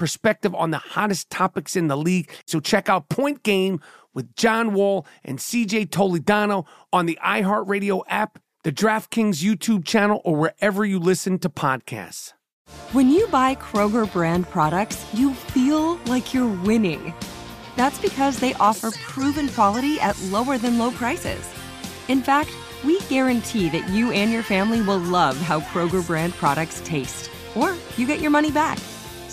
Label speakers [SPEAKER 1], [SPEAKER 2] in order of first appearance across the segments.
[SPEAKER 1] perspective on the hottest topics in the league. So check out Point Game with John Wall and CJ Toledano on the iHeartRadio app, the DraftKings YouTube channel, or wherever you listen to podcasts.
[SPEAKER 2] When you buy Kroger brand products, you feel like you're winning. That's because they offer proven quality at lower than low prices. In fact, we guarantee that you and your family will love how Kroger brand products taste, or you get your money back.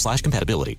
[SPEAKER 3] slash compatibility.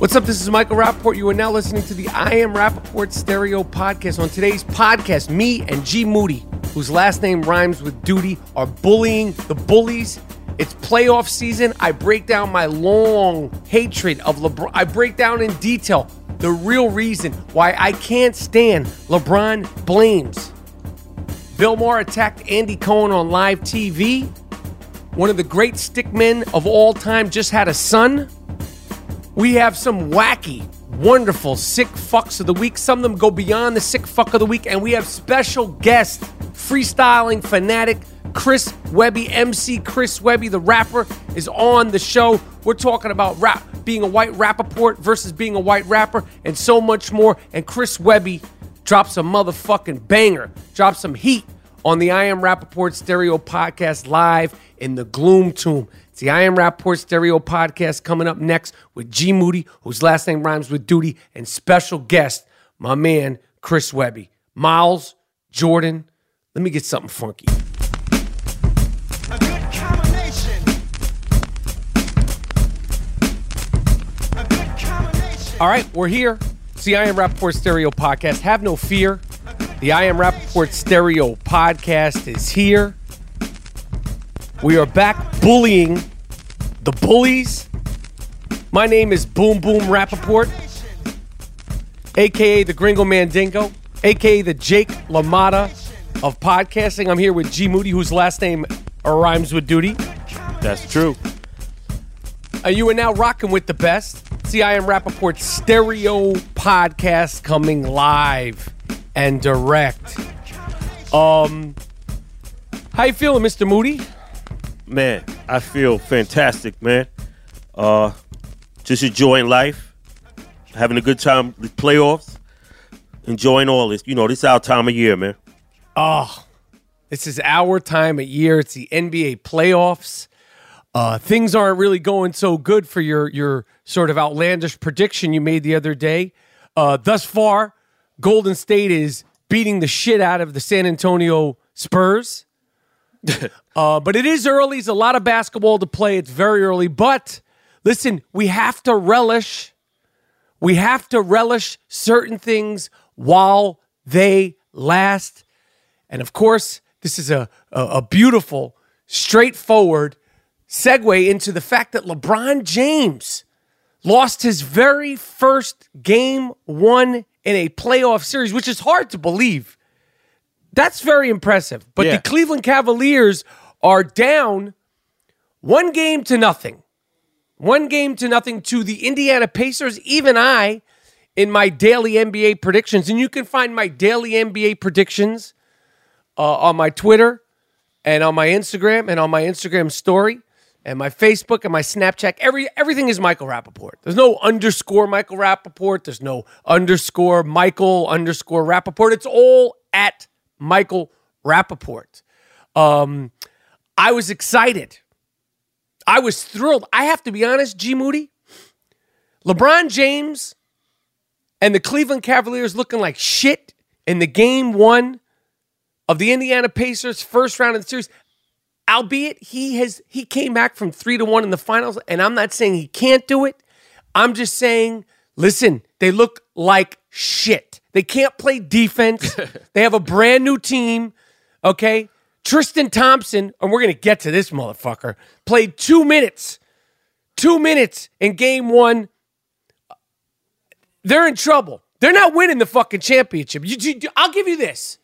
[SPEAKER 1] What's up? This is Michael Rappaport. You are now listening to the I Am Rappaport Stereo Podcast. On today's podcast, me and G Moody, whose last name rhymes with duty, are bullying the bullies. It's playoff season. I break down my long hatred of LeBron. I break down in detail the real reason why I can't stand LeBron James. Bill Maher attacked Andy Cohen on live TV. One of the great stickmen of all time just had a son. We have some wacky, wonderful sick fucks of the week. Some of them go beyond the sick fuck of the week. And we have special guest, freestyling fanatic Chris Webby, MC Chris Webby, the rapper, is on the show. We're talking about rap, being a white Rappaport versus being a white rapper, and so much more. And Chris Webby drops some motherfucking banger, Drop some heat on the I Am Rappaport Stereo Podcast live in the Gloom Tomb. It's the I Am Rappaport Stereo Podcast coming up next with G Moody, whose last name rhymes with duty, and special guest, my man, Chris Webby. Miles, Jordan, let me get something funky. All right, we're here. It's the I Am Rappaport Stereo Podcast. Have no fear. The I Am Rappaport Stereo Podcast is here. We are back bullying the bullies. My name is Boom Boom Rappaport, aka the Gringo Mandingo, aka the Jake LaMotta of podcasting. I'm here with G Moody, whose last name rhymes with duty.
[SPEAKER 4] That's true.
[SPEAKER 1] Uh, you are now rocking with the best. Am Rappaport Stereo Podcast coming live and direct. Um, how you feeling, Mr. Moody?
[SPEAKER 4] Man, I feel fantastic, man. Uh, just enjoying life, having a good time with playoffs, enjoying all this. You know, this is our time of year, man.
[SPEAKER 1] Oh, this is our time of year. It's the NBA playoffs. Uh, things aren't really going so good for your your sort of outlandish prediction you made the other day. Uh, thus far, Golden State is beating the shit out of the San Antonio Spurs. uh, but it is early. It's a lot of basketball to play. It's very early. But listen, we have to relish. We have to relish certain things while they last. And of course, this is a, a, a beautiful, straightforward segue into the fact that LeBron James, lost his very first game one in a playoff series, which is hard to believe. That's very impressive. But
[SPEAKER 4] Yeah.
[SPEAKER 1] the Cleveland Cavaliers are down one game to nothing. One game to nothing to the Indiana Pacers. Even I, in my daily NBA predictions, and you can find my daily NBA predictions uh, on my Twitter and on my Instagram and on my Instagram story and my Facebook and my Snapchat. Every everything is Michael Rappaport. There's no underscore Michael Rappaport. There's no underscore Michael underscore Rappaport. It's all at Michael Rappaport. Um, I was excited. I was thrilled. I have to be honest, G Moody. LeBron James and the Cleveland Cavaliers looking like shit in the game one of the Indiana Pacers first round of the series. Albeit he has he came back from three to one in the finals, and I'm not saying he can't do it. I'm just saying, listen, they look like shit. They can't play defense. they have a brand new team. Okay. Tristan Thompson, and we're gonna get to this motherfucker, played two minutes. Two minutes in game one. They're in trouble. They're not winning the fucking championship. You, you- I'll give you this.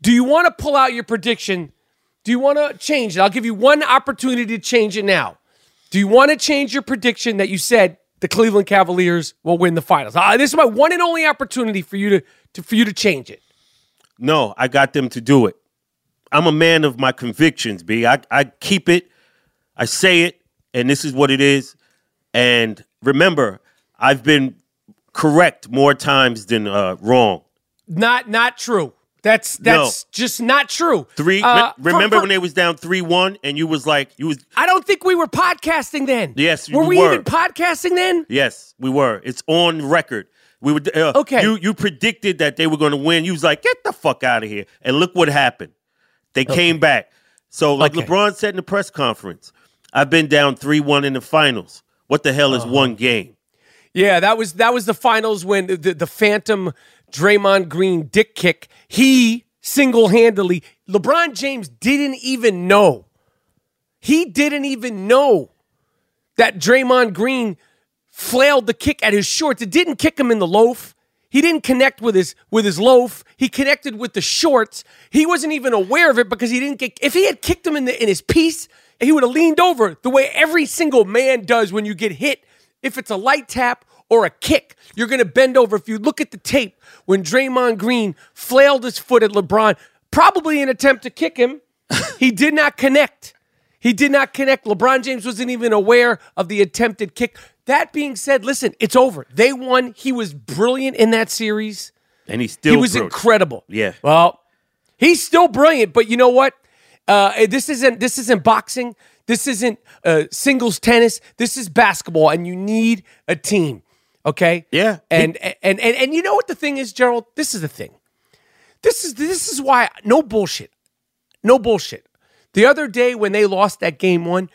[SPEAKER 1] Do you want to pull out your prediction? Do you want to change it? I'll give you one opportunity to change it now. Do you want to change your prediction that you said the Cleveland Cavaliers will win the finals? Uh, this is my one and only opportunity for you to, to for you to change it.
[SPEAKER 4] No, I got them to do it. I'm a man of my convictions, B. I, I keep it, I say it, and this is what it is. And remember, I've been correct more times than uh, wrong.
[SPEAKER 1] Not not true. That's that's just not true.
[SPEAKER 4] Three.
[SPEAKER 1] Uh,
[SPEAKER 4] remember
[SPEAKER 1] for-
[SPEAKER 4] when they was down three one, and you was like, you was
[SPEAKER 1] I don't think we were podcasting then.
[SPEAKER 4] Yes,
[SPEAKER 1] were we
[SPEAKER 4] were.
[SPEAKER 1] even podcasting then?
[SPEAKER 4] yes, we were. It's on record. We were uh,
[SPEAKER 1] Okay.
[SPEAKER 4] You you predicted that they were going to win. You was like, get the fuck out of here. And look what happened. They came back. So like
[SPEAKER 1] Okay.
[SPEAKER 4] LeBron said in the press conference, I've been down three one in the finals. What the hell is
[SPEAKER 1] Uh-huh.
[SPEAKER 4] one game?
[SPEAKER 1] Yeah, that was that was the finals when the, the Phantom Draymond Green dick kick. He single handedly. LeBron James didn't even know. He didn't even know that Draymond Green flailed the kick at his shorts. It didn't kick him in the loaf. He didn't connect with his with his loaf. He connected with the shorts. He wasn't even aware of it because he didn't get. If he had kicked him in the in his piece, he would have leaned over the way every single man does when you get hit. If it's a light tap or a kick, you're gonna bend over. If you look at the tape when Draymond Green flailed his foot at LeBron, probably in an attempt to kick him, he did not connect. He did not connect. LeBron James wasn't even aware of the attempted kick. That being said, listen, it's over. They won. He was brilliant in that series.
[SPEAKER 4] And he still
[SPEAKER 1] he was
[SPEAKER 4] brilliant.
[SPEAKER 1] incredible.
[SPEAKER 4] Yeah.
[SPEAKER 1] Well, he's still brilliant, but you know what? Uh, this isn't this isn't boxing. This isn't uh, singles tennis. This is basketball, and you need a team. Okay.
[SPEAKER 4] Yeah.
[SPEAKER 1] And and and and you know what the thing is, Gerald? This is the thing. This is this is why no bullshit. No bullshit. The other day when they lost that game one,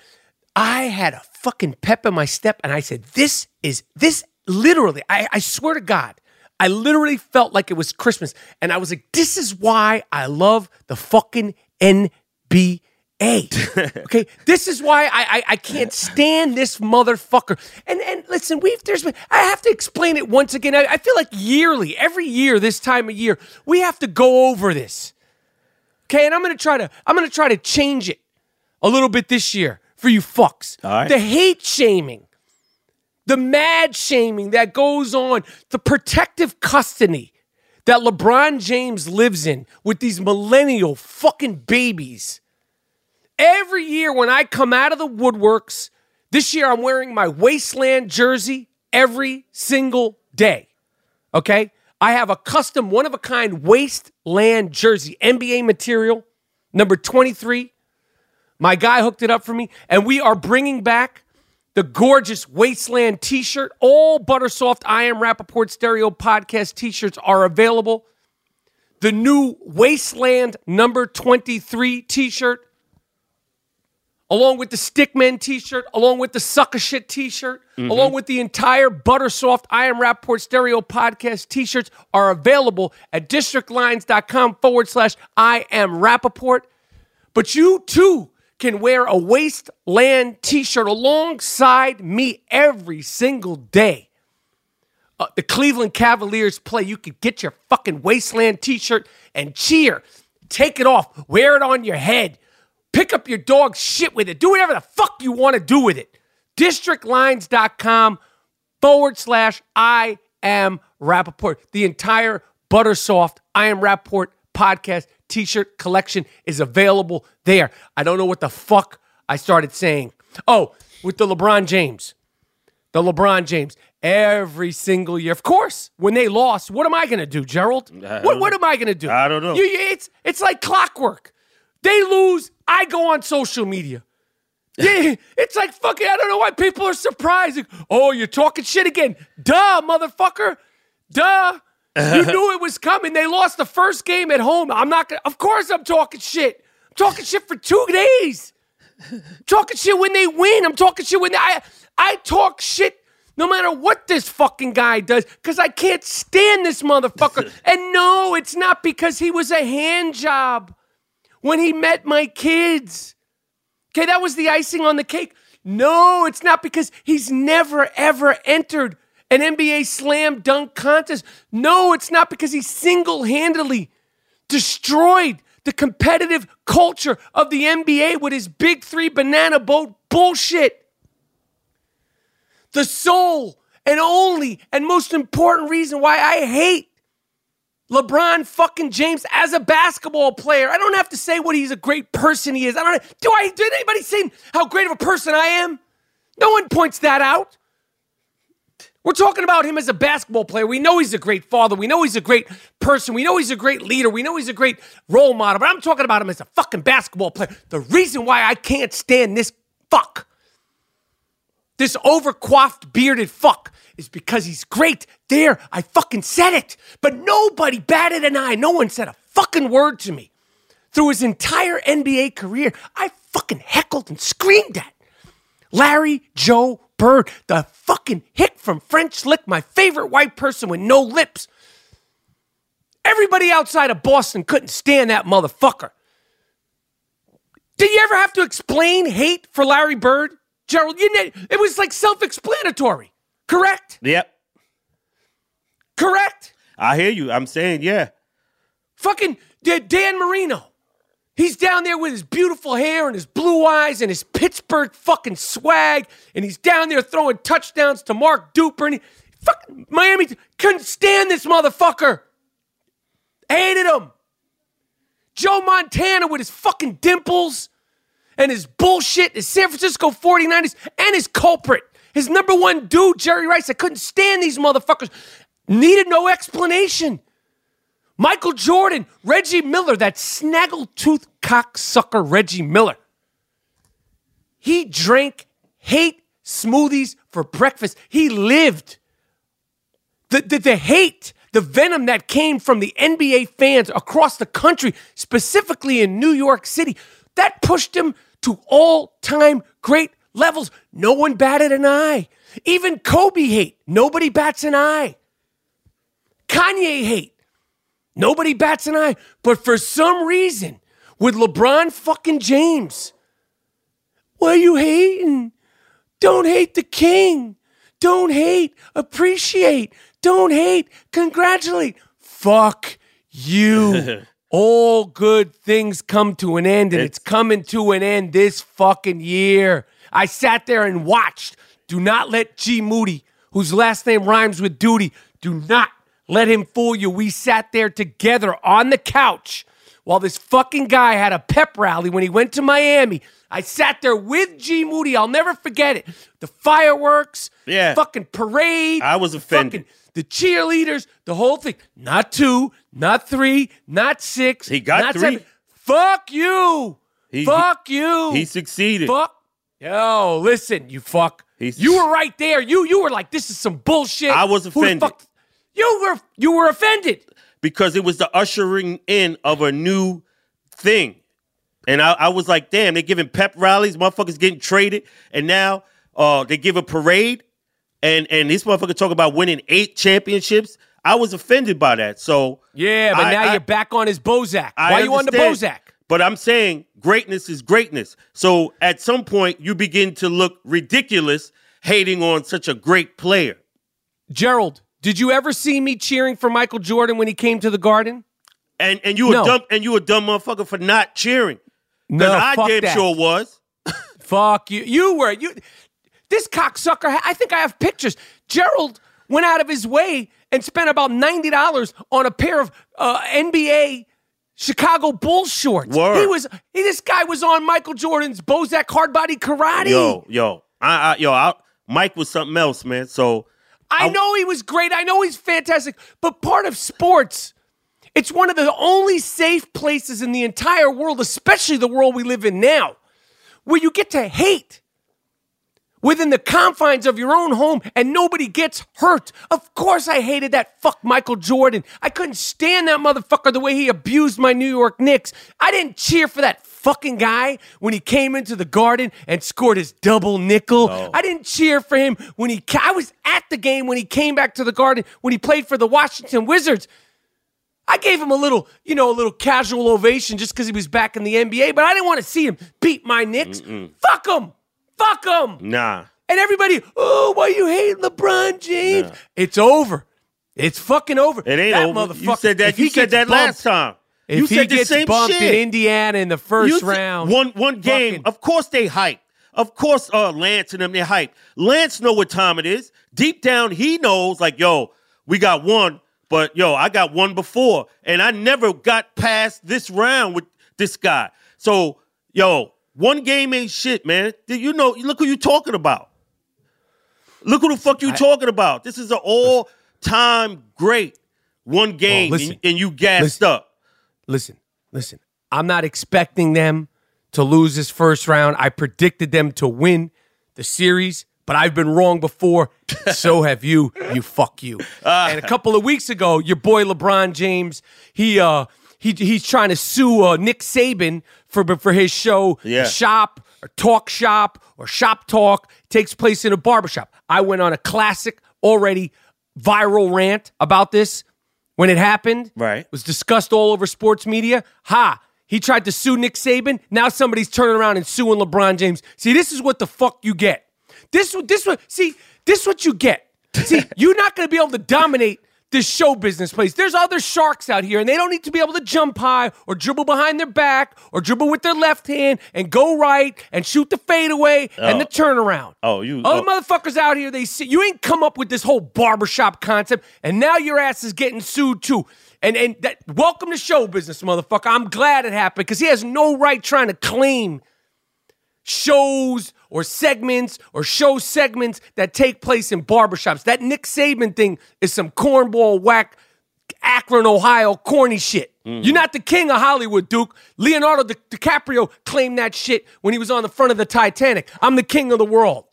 [SPEAKER 1] I had a fucking pep in my step and I said, This is this literally, I, I swear to God, I literally felt like it was Christmas. And I was like, This is why I love the fucking NBA. okay, this is why I, I I can't stand this motherfucker. And and listen, we've there's been I have to explain it once again. I, I feel like yearly, every year, this time of year, we have to go over this. Okay, and I'm gonna try to I'm gonna try to change it a little bit this year for you fucks.
[SPEAKER 4] All right.
[SPEAKER 1] The hate shaming, the mad shaming that goes on, the protective custody that LeBron James lives in with these millennial fucking babies. Every year when I come out of the woodworks, this year I'm wearing my wasteland jersey every single day. Okay? I have a custom one of a kind wasteland jersey, NBA material, number 23. My guy hooked it up for me, and we are bringing back the gorgeous Wasteland t shirt. All Buttersoft I Am Rappaport Stereo podcast t shirts are available. The new Wasteland number 23 t shirt, along with the Stickman t shirt, along with the Sucker Shit t shirt, along with the entire Buttersoft I Am Rappaport Stereo podcast t shirts, are available at districtlines.com forward slash I Am Rappaport. But you too can wear a wasteland t-shirt alongside me every single day. Uh, the Cleveland Cavaliers play, you could get your fucking wasteland t-shirt and cheer. Take it off, wear it on your head. Pick up your dog's shit with it. Do whatever the fuck you want to do with it. Districtlines.com forward slash I am Rappaport. The entire Buttersoft I am Rappaport podcast t shirt collection is available there. I don't know what the fuck I started saying. Oh, with the LeBron James. The LeBron James. Every single year. Of course, when they lost, what am I going to do, Gerald? What, what am I going to do?
[SPEAKER 4] I don't know.
[SPEAKER 1] You, you- it's, it's like clockwork. They lose, I go on social media. Yeah, it's like fucking. I don't know why people are surprised. Like, oh, you're talking shit again. Duh, motherfucker. Duh. You knew it was coming. They lost the first game at home. I'm not gonna. Of course, I'm talking shit. I'm talking shit for two days. I'm talking shit when they win. I'm talking shit when they, I I talk shit no matter what this fucking guy does because I can't stand this motherfucker. and no, it's not because he was a hand job when he met my kids. Okay, that was the icing on the cake. No, it's not because he's never ever entered an NBA slam dunk contest. No, it's not because he single handedly destroyed the competitive culture of the NBA with his big three banana boat bullshit. The sole and only and most important reason why I hate LeBron fucking James as a basketball player. I don't have to say what he's a great person he is. I don't do I did anybody say how great of a person I am? No one points that out. We're talking about him as a basketball player. We know he's a great father. We know he's a great person. We know he's a great leader. We know he's a great role model. But I'm talking about him as a fucking basketball player. The reason why I can't stand this fuck, this overcoiffed, bearded fuck, is because he's great. There, I fucking said it. But nobody batted an eye. No one said a fucking word to me. Through his entire NBA career, I fucking heckled and screamed at Larry Joe Bird, the fucking hick from French Lick, my favorite white person with no lips. Everybody outside of Boston couldn't stand that motherfucker. Did you ever have to explain hate for Larry Bird? Gerald, you kn- it was like self-explanatory. Correct?
[SPEAKER 4] Yep.
[SPEAKER 1] Correct?
[SPEAKER 4] I hear you. I'm saying, yeah.
[SPEAKER 1] Fucking Dan Marino. He's down there with his beautiful hair and his blue eyes and his Pittsburgh fucking swag, and he's down there throwing touchdowns to Mark Duper, and he, fucking Miami couldn't stand this motherfucker. Hated him. Joe Montana with his fucking dimples and his bullshit, his San Francisco 49ers, and his culprit, his number one dude, Jerry Rice. I couldn't stand these motherfuckers. Needed no explanation. Michael Jordan, Reggie Miller, that snaggletooth cocksucker Reggie Miller. He drank hate smoothies for breakfast. He lived the, the, the hate, the venom that came from the NBA fans across the country, specifically in New York City, that pushed him to all time great levels. No one batted an eye. Even Kobe hate, nobody bats an eye. Kanye hate, Nobody bats an eye. But for some reason, with LeBron fucking James, why you hating? Don't hate the king. Don't hate. Appreciate. Don't hate. Congratulate. Fuck you. All good things come to an end, and it's, coming to an end this fucking year. I sat there and watched. Do not let G Moody, whose last name rhymes with duty, do not let him fool you. We sat there together on the couch while this fucking guy had a pep rally when he went to Miami. I sat there with G Moody. I'll never forget it. The fireworks,
[SPEAKER 4] Yeah.
[SPEAKER 1] fucking parade.
[SPEAKER 4] I was offended.
[SPEAKER 1] Fucking the cheerleaders, the whole thing. Not two, not three, not six.
[SPEAKER 4] He got three.
[SPEAKER 1] seven. Fuck you.
[SPEAKER 4] He-
[SPEAKER 1] fuck you.
[SPEAKER 4] He succeeded.
[SPEAKER 1] Fuck. Yo, listen, you fuck.
[SPEAKER 4] He's-
[SPEAKER 1] you were right there. You you were like, this is some bullshit.
[SPEAKER 4] I was offended.
[SPEAKER 1] fuck- You were you were offended.
[SPEAKER 4] because it was the ushering in of a new thing. And I, I was like, damn, they're giving pep rallies, motherfuckers getting traded, and now uh, they give a parade, and and this motherfucker talk about winning eight championships. I was offended by that. So
[SPEAKER 1] Yeah, but
[SPEAKER 4] I-
[SPEAKER 1] now
[SPEAKER 4] I-
[SPEAKER 1] you're back on his Bozak.
[SPEAKER 4] I
[SPEAKER 1] Why you on the. Bozak?
[SPEAKER 4] But I'm saying greatness is greatness. So at some point, you begin to look ridiculous hating on such a great player.
[SPEAKER 1] Gerald, did you ever see me cheering for Michael Jordan when he came to the Garden?
[SPEAKER 4] And and you a
[SPEAKER 1] No.
[SPEAKER 4] dumb and you a dumb motherfucker for not cheering.
[SPEAKER 1] No,
[SPEAKER 4] Because I damn
[SPEAKER 1] that.
[SPEAKER 4] sure was.
[SPEAKER 1] Fuck you. You were you. This cocksucker. I think I have pictures. Gerald went out of his way and spent about ninety dollars on a pair of uh, NBA Chicago Bulls shorts.
[SPEAKER 4] Word.
[SPEAKER 1] He was. He, this guy was on Michael Jordan's Bozak Hardbody Karate.
[SPEAKER 4] Yo, yo, I, I yo, I, Mike was something else, man. So
[SPEAKER 1] I know he was great. I know he's fantastic. But part of sports, it's one of the only safe places in the entire world, especially the world we live in now, where you get to hate within the confines of your own home and nobody gets hurt. Of course, I hated that fuck Michael Jordan. I couldn't stand that motherfucker the way he abused my New York Knicks. I didn't cheer for that fucking guy when he came into the garden and scored his double nickel. I didn't cheer for him when he I was at the game when he came back to the garden when he played for the Washington Wizards. I gave him a little, you know, a little casual ovation just because he was back in the NBA, but I didn't want to see him beat my Knicks. Fuck him. Fuck him.
[SPEAKER 4] nah.
[SPEAKER 1] And everybody, oh, why you hate LeBron James? It's over. It's fucking over.
[SPEAKER 4] It ain't
[SPEAKER 1] that
[SPEAKER 4] over. You said that. You said
[SPEAKER 1] gets
[SPEAKER 4] that last time.
[SPEAKER 1] If
[SPEAKER 4] you
[SPEAKER 1] he
[SPEAKER 4] said the same
[SPEAKER 1] bumped
[SPEAKER 4] shit.
[SPEAKER 1] in Indiana in the first
[SPEAKER 4] You
[SPEAKER 1] round,
[SPEAKER 4] One one game.
[SPEAKER 1] fucking-
[SPEAKER 4] Of course they hype. Of course, uh, Lance and them they hype. Lance know what time it is. Deep down, he knows. Like, yo, we got one, but yo, I got one before, and I never got past this round with this guy. So, yo, one game ain't shit, man. Did You know, look who you talking about. Look who the fuck you talking about. This is an all time great. One game,
[SPEAKER 1] listen.
[SPEAKER 4] and, and you gassed
[SPEAKER 1] Listen.
[SPEAKER 4] up.
[SPEAKER 1] listen, listen. I'm not expecting them to lose this first round. I predicted them to win the series, but I've been wrong before. so have you. You fuck you.
[SPEAKER 4] Ah.
[SPEAKER 1] and a couple of weeks ago, your boy LeBron James, he uh he he's trying to sue uh, Nick Saban for for his show
[SPEAKER 4] Yeah.
[SPEAKER 1] Shop or Talk Shop or Shop Talk takes place in a barbershop. I went on a classic already viral rant about this when it happened.
[SPEAKER 4] Right.
[SPEAKER 1] It Was discussed all over sports media. Ha! He tried to sue Nick Saban. Now somebody's turning around and suing LeBron James. See, this is what the fuck you get. This this what see, this what you get. See, you're not gonna be able to dominate this show business place. There's other sharks out here, and they don't need to be able to jump high or dribble behind their back or dribble with their left hand and go right and shoot the fadeaway and the oh. turnaround.
[SPEAKER 4] Oh, you-
[SPEAKER 1] Other
[SPEAKER 4] oh.
[SPEAKER 1] motherfuckers out here, they see you ain't come up with this whole barbershop concept, and now your ass is getting sued too. And and that welcome to show business, motherfucker. I'm glad it happened because he has no right trying to claim shows or segments or show segments that take place in barbershops. That Nick Saban thing is some cornball whack Akron, Ohio corny shit. You're not the king of Hollywood, Duke. Leonardo Di- DiCaprio claimed that shit when he was on the front of the Titanic. I'm the king of the world.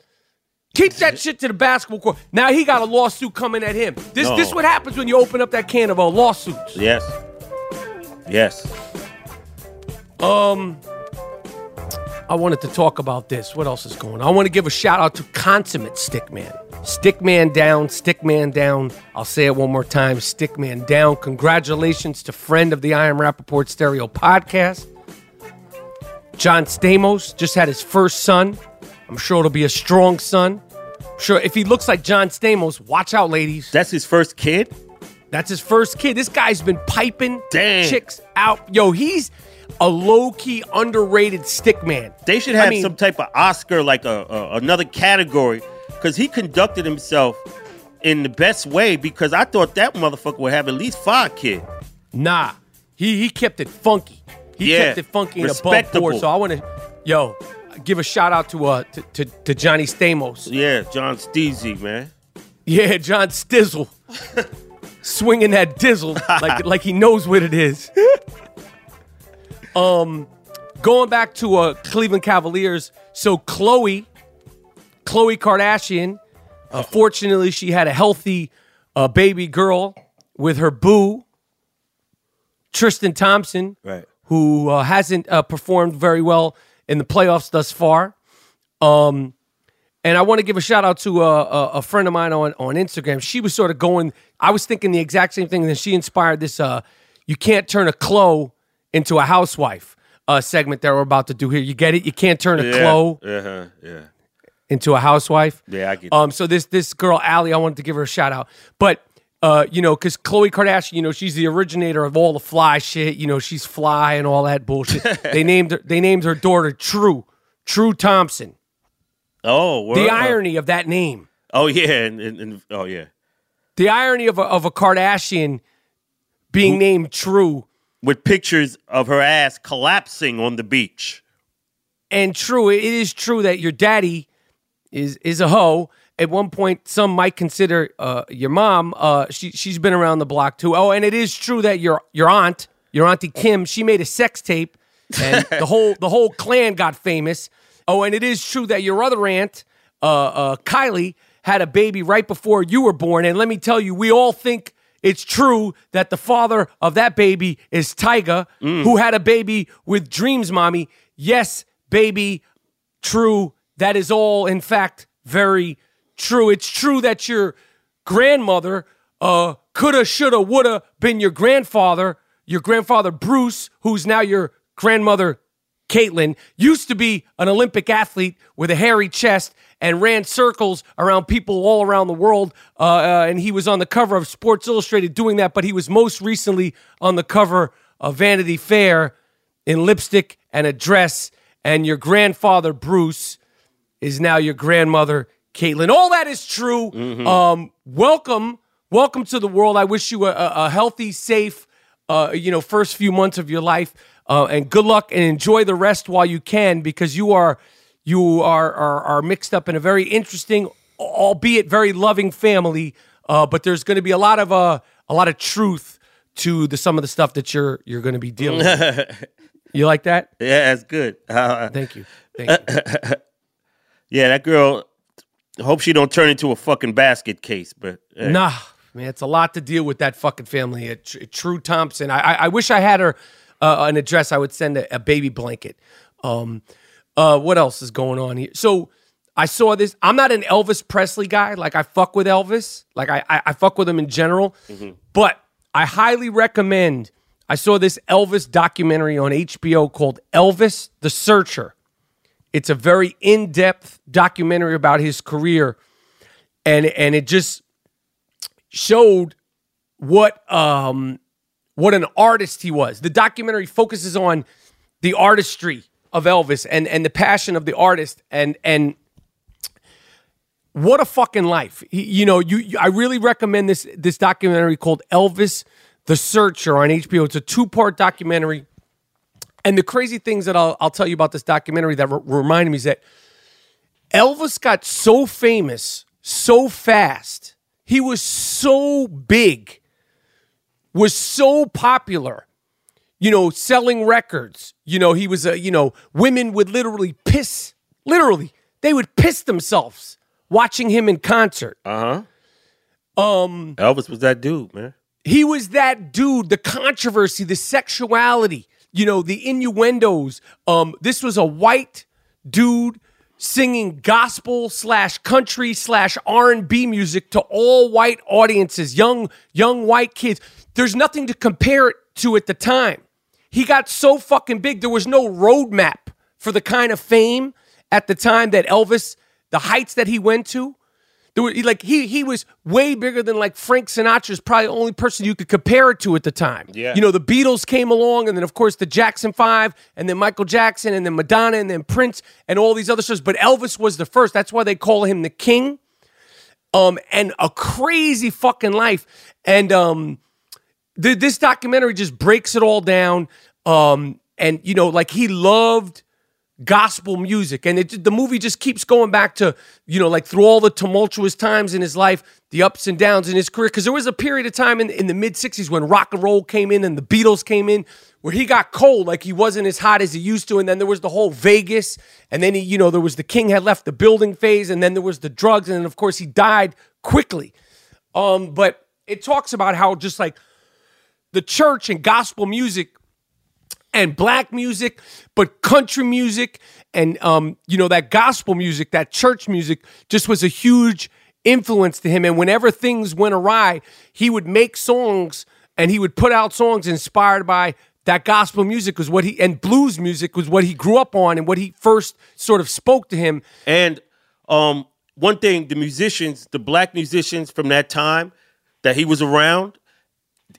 [SPEAKER 1] Keep that shit to the basketball court. Now he got a lawsuit coming at him. This
[SPEAKER 4] No.
[SPEAKER 1] this what happens when you open up that can of uh, lawsuits.
[SPEAKER 4] Yes. Yes.
[SPEAKER 1] Um, I wanted to talk about this. What else is going on? I want to give a shout out to Consummate Stickman. Stickman down, Stickman down. I'll say it one more time Stickman down. Congratulations to friend of the I Am Rappaport Stereo podcast. John Stamos just had his first son. I'm sure it'll be a strong son. I'm sure if he looks like John Stamos, watch out, ladies.
[SPEAKER 4] That's his first kid?
[SPEAKER 1] That's his first kid. This guy's been piping
[SPEAKER 4] Damn.
[SPEAKER 1] chicks out. Yo, he's a low key underrated stick man.
[SPEAKER 4] They should
[SPEAKER 1] I
[SPEAKER 4] have
[SPEAKER 1] mean-
[SPEAKER 4] some type of Oscar, like a, a another category, because he conducted himself in the best way. Because I thought that motherfucker would have at least five kids.
[SPEAKER 1] Nah, he he kept it funky. He
[SPEAKER 4] Yeah,
[SPEAKER 1] kept it funky and above
[SPEAKER 4] respectable.
[SPEAKER 1] board. So I want to, yo, give a shout out to uh to, to, to Johnny Stamos.
[SPEAKER 4] Yeah, John Steezy, man.
[SPEAKER 1] Yeah, John Stizzle, swinging that dizzle like like he knows what it is. Um, going back to uh Cleveland Cavaliers. So Khloe, Khloe Kardashian, uh, fortunately she had a healthy uh, baby girl with her boo, Tristan Thompson,
[SPEAKER 4] Right.
[SPEAKER 1] who uh, hasn't uh, performed very well in the playoffs thus far. Um, and I want to give a shout out to a, a, a friend of mine on, on Instagram. She was sort of going, I was thinking the exact same thing. And she inspired this uh, you can't turn a Chloe into a housewife. uh, segment that we're about to do here. You get it? You can't turn a
[SPEAKER 4] Yeah.
[SPEAKER 1] Chloe
[SPEAKER 4] Uh-huh. Yeah.
[SPEAKER 1] into a housewife.
[SPEAKER 4] Yeah, I get
[SPEAKER 1] Um, so this this girl Allie, I wanted to give her a shout out, but uh, you know, because Khloe Kardashian, you know, she's the originator of all the fly shit. You know, she's fly and all that bullshit. they named her, they named her daughter True, True Thompson.
[SPEAKER 4] Oh, word.
[SPEAKER 1] The
[SPEAKER 4] Uh,
[SPEAKER 1] irony of that name,
[SPEAKER 4] oh yeah, and, and, and oh yeah,
[SPEAKER 1] the irony of a, of a Kardashian being named True
[SPEAKER 4] with pictures of her ass collapsing on the beach.
[SPEAKER 1] and true. It is true that your daddy is is a hoe. At one point, some might consider uh, your mom. Uh, she she's been around the block too. Oh, and it is true that your your aunt, your auntie Kim, she made a sex tape, and the whole the whole clan got famous. Oh, and it is true that your other aunt, uh, uh, Kylie, had a baby right before you were born. And let me tell you, we all think it's true that the father of that baby is Tyga, who had a baby with Dreams Mommy. Yes, baby, true. That is all, in fact, very true. It's true that your grandmother uh, coulda, shoulda, woulda been your grandfather. Your grandfather Bruce, who's now your grandmother Caitlyn, used to be an Olympic athlete with a hairy chest and ran circles around people all around the world. Uh, uh, and he was on the cover of Sports Illustrated doing that, but he was most recently on the cover of Vanity Fair in lipstick and a dress. And your grandfather Bruce is now your grandmother Caitlyn. All that is true. Um, welcome, welcome to the world. I wish you a, a a healthy, safe, uh, you know, first few months of your life, uh, and good luck and enjoy the rest while you can, because you are you are are, are mixed up in a very interesting, albeit very loving family. Uh, but there's going to be a lot of uh, a lot of truth to the some of the stuff that you're you're going to be dealing with. You like that?
[SPEAKER 4] Yeah, that's good. Uh,
[SPEAKER 1] Thank you. Thank you.
[SPEAKER 4] yeah, that girl. Hope she don't turn into a fucking basket case, but eh.
[SPEAKER 1] Nah, man, it's a lot to deal with that fucking family. A tr- True Thompson. I, I, I wish I had her uh, an address. I would send a, a baby blanket. Um, uh, what else is going on here? So I saw this. I'm not an Elvis Presley guy. Like I fuck with Elvis. Like I, I, I fuck with him in general. But I highly recommend. I saw this Elvis documentary on HBO called Elvis the Searcher. It's a very in-depth documentary about his career, and and it just showed what um what an artist he was. The documentary focuses on the artistry of Elvis and and the passion of the artist and and what a fucking life. You know, you, you I really recommend this this documentary called Elvis the Searcher on HBO. It's a two-part documentary. And the crazy things that I'll, I'll tell you about this documentary that re- reminded me is that Elvis got so famous so fast. He was so big, was so popular, you know, selling records. You know, he was a, you know, women would literally piss, literally, they would piss themselves watching him in concert.
[SPEAKER 4] uh huh.
[SPEAKER 1] Um,
[SPEAKER 4] Elvis was that dude, man.
[SPEAKER 1] he was that dude, the controversy, the sexuality, you know, the innuendos. Um, this was a white dude singing gospel slash country slash R and B music to all white audiences, young young white kids. There's nothing to compare it to at the time. He got so fucking big. There was no roadmap for the kind of fame at the time that Elvis, the heights that he went to. There were, like he he was way bigger than like Frank Sinatra's probably the only person you could compare it to at the time.
[SPEAKER 4] Yeah.
[SPEAKER 1] You know, the Beatles came along and then of course the Jackson 5 and then Michael Jackson and then Madonna and then Prince and all these other stars, but Elvis was the first. That's why they call him the king. Um and a crazy fucking life. And um th- this documentary just breaks it all down. Um and you know, like he loved gospel music and it the movie just keeps going back to you know like through all the tumultuous times in his life the ups and downs in his career because there was a period of time in, in the mid 60s when rock and roll came in and the beatles came in where he got cold like he wasn't as hot as he used to and then there was the whole vegas and then he you know there was the king had left the building phase and then there was the drugs and then of course he died quickly um but it talks about how just like the church and gospel music and black music, but country music and um, you know that gospel music, that church music, just was a huge influence to him. And whenever things went awry, he would make songs and he would put out songs inspired by that gospel music was what he and blues music was what he grew up on and what he first sort of spoke to him.
[SPEAKER 4] And um, one thing, the musicians, the black musicians from that time that he was around,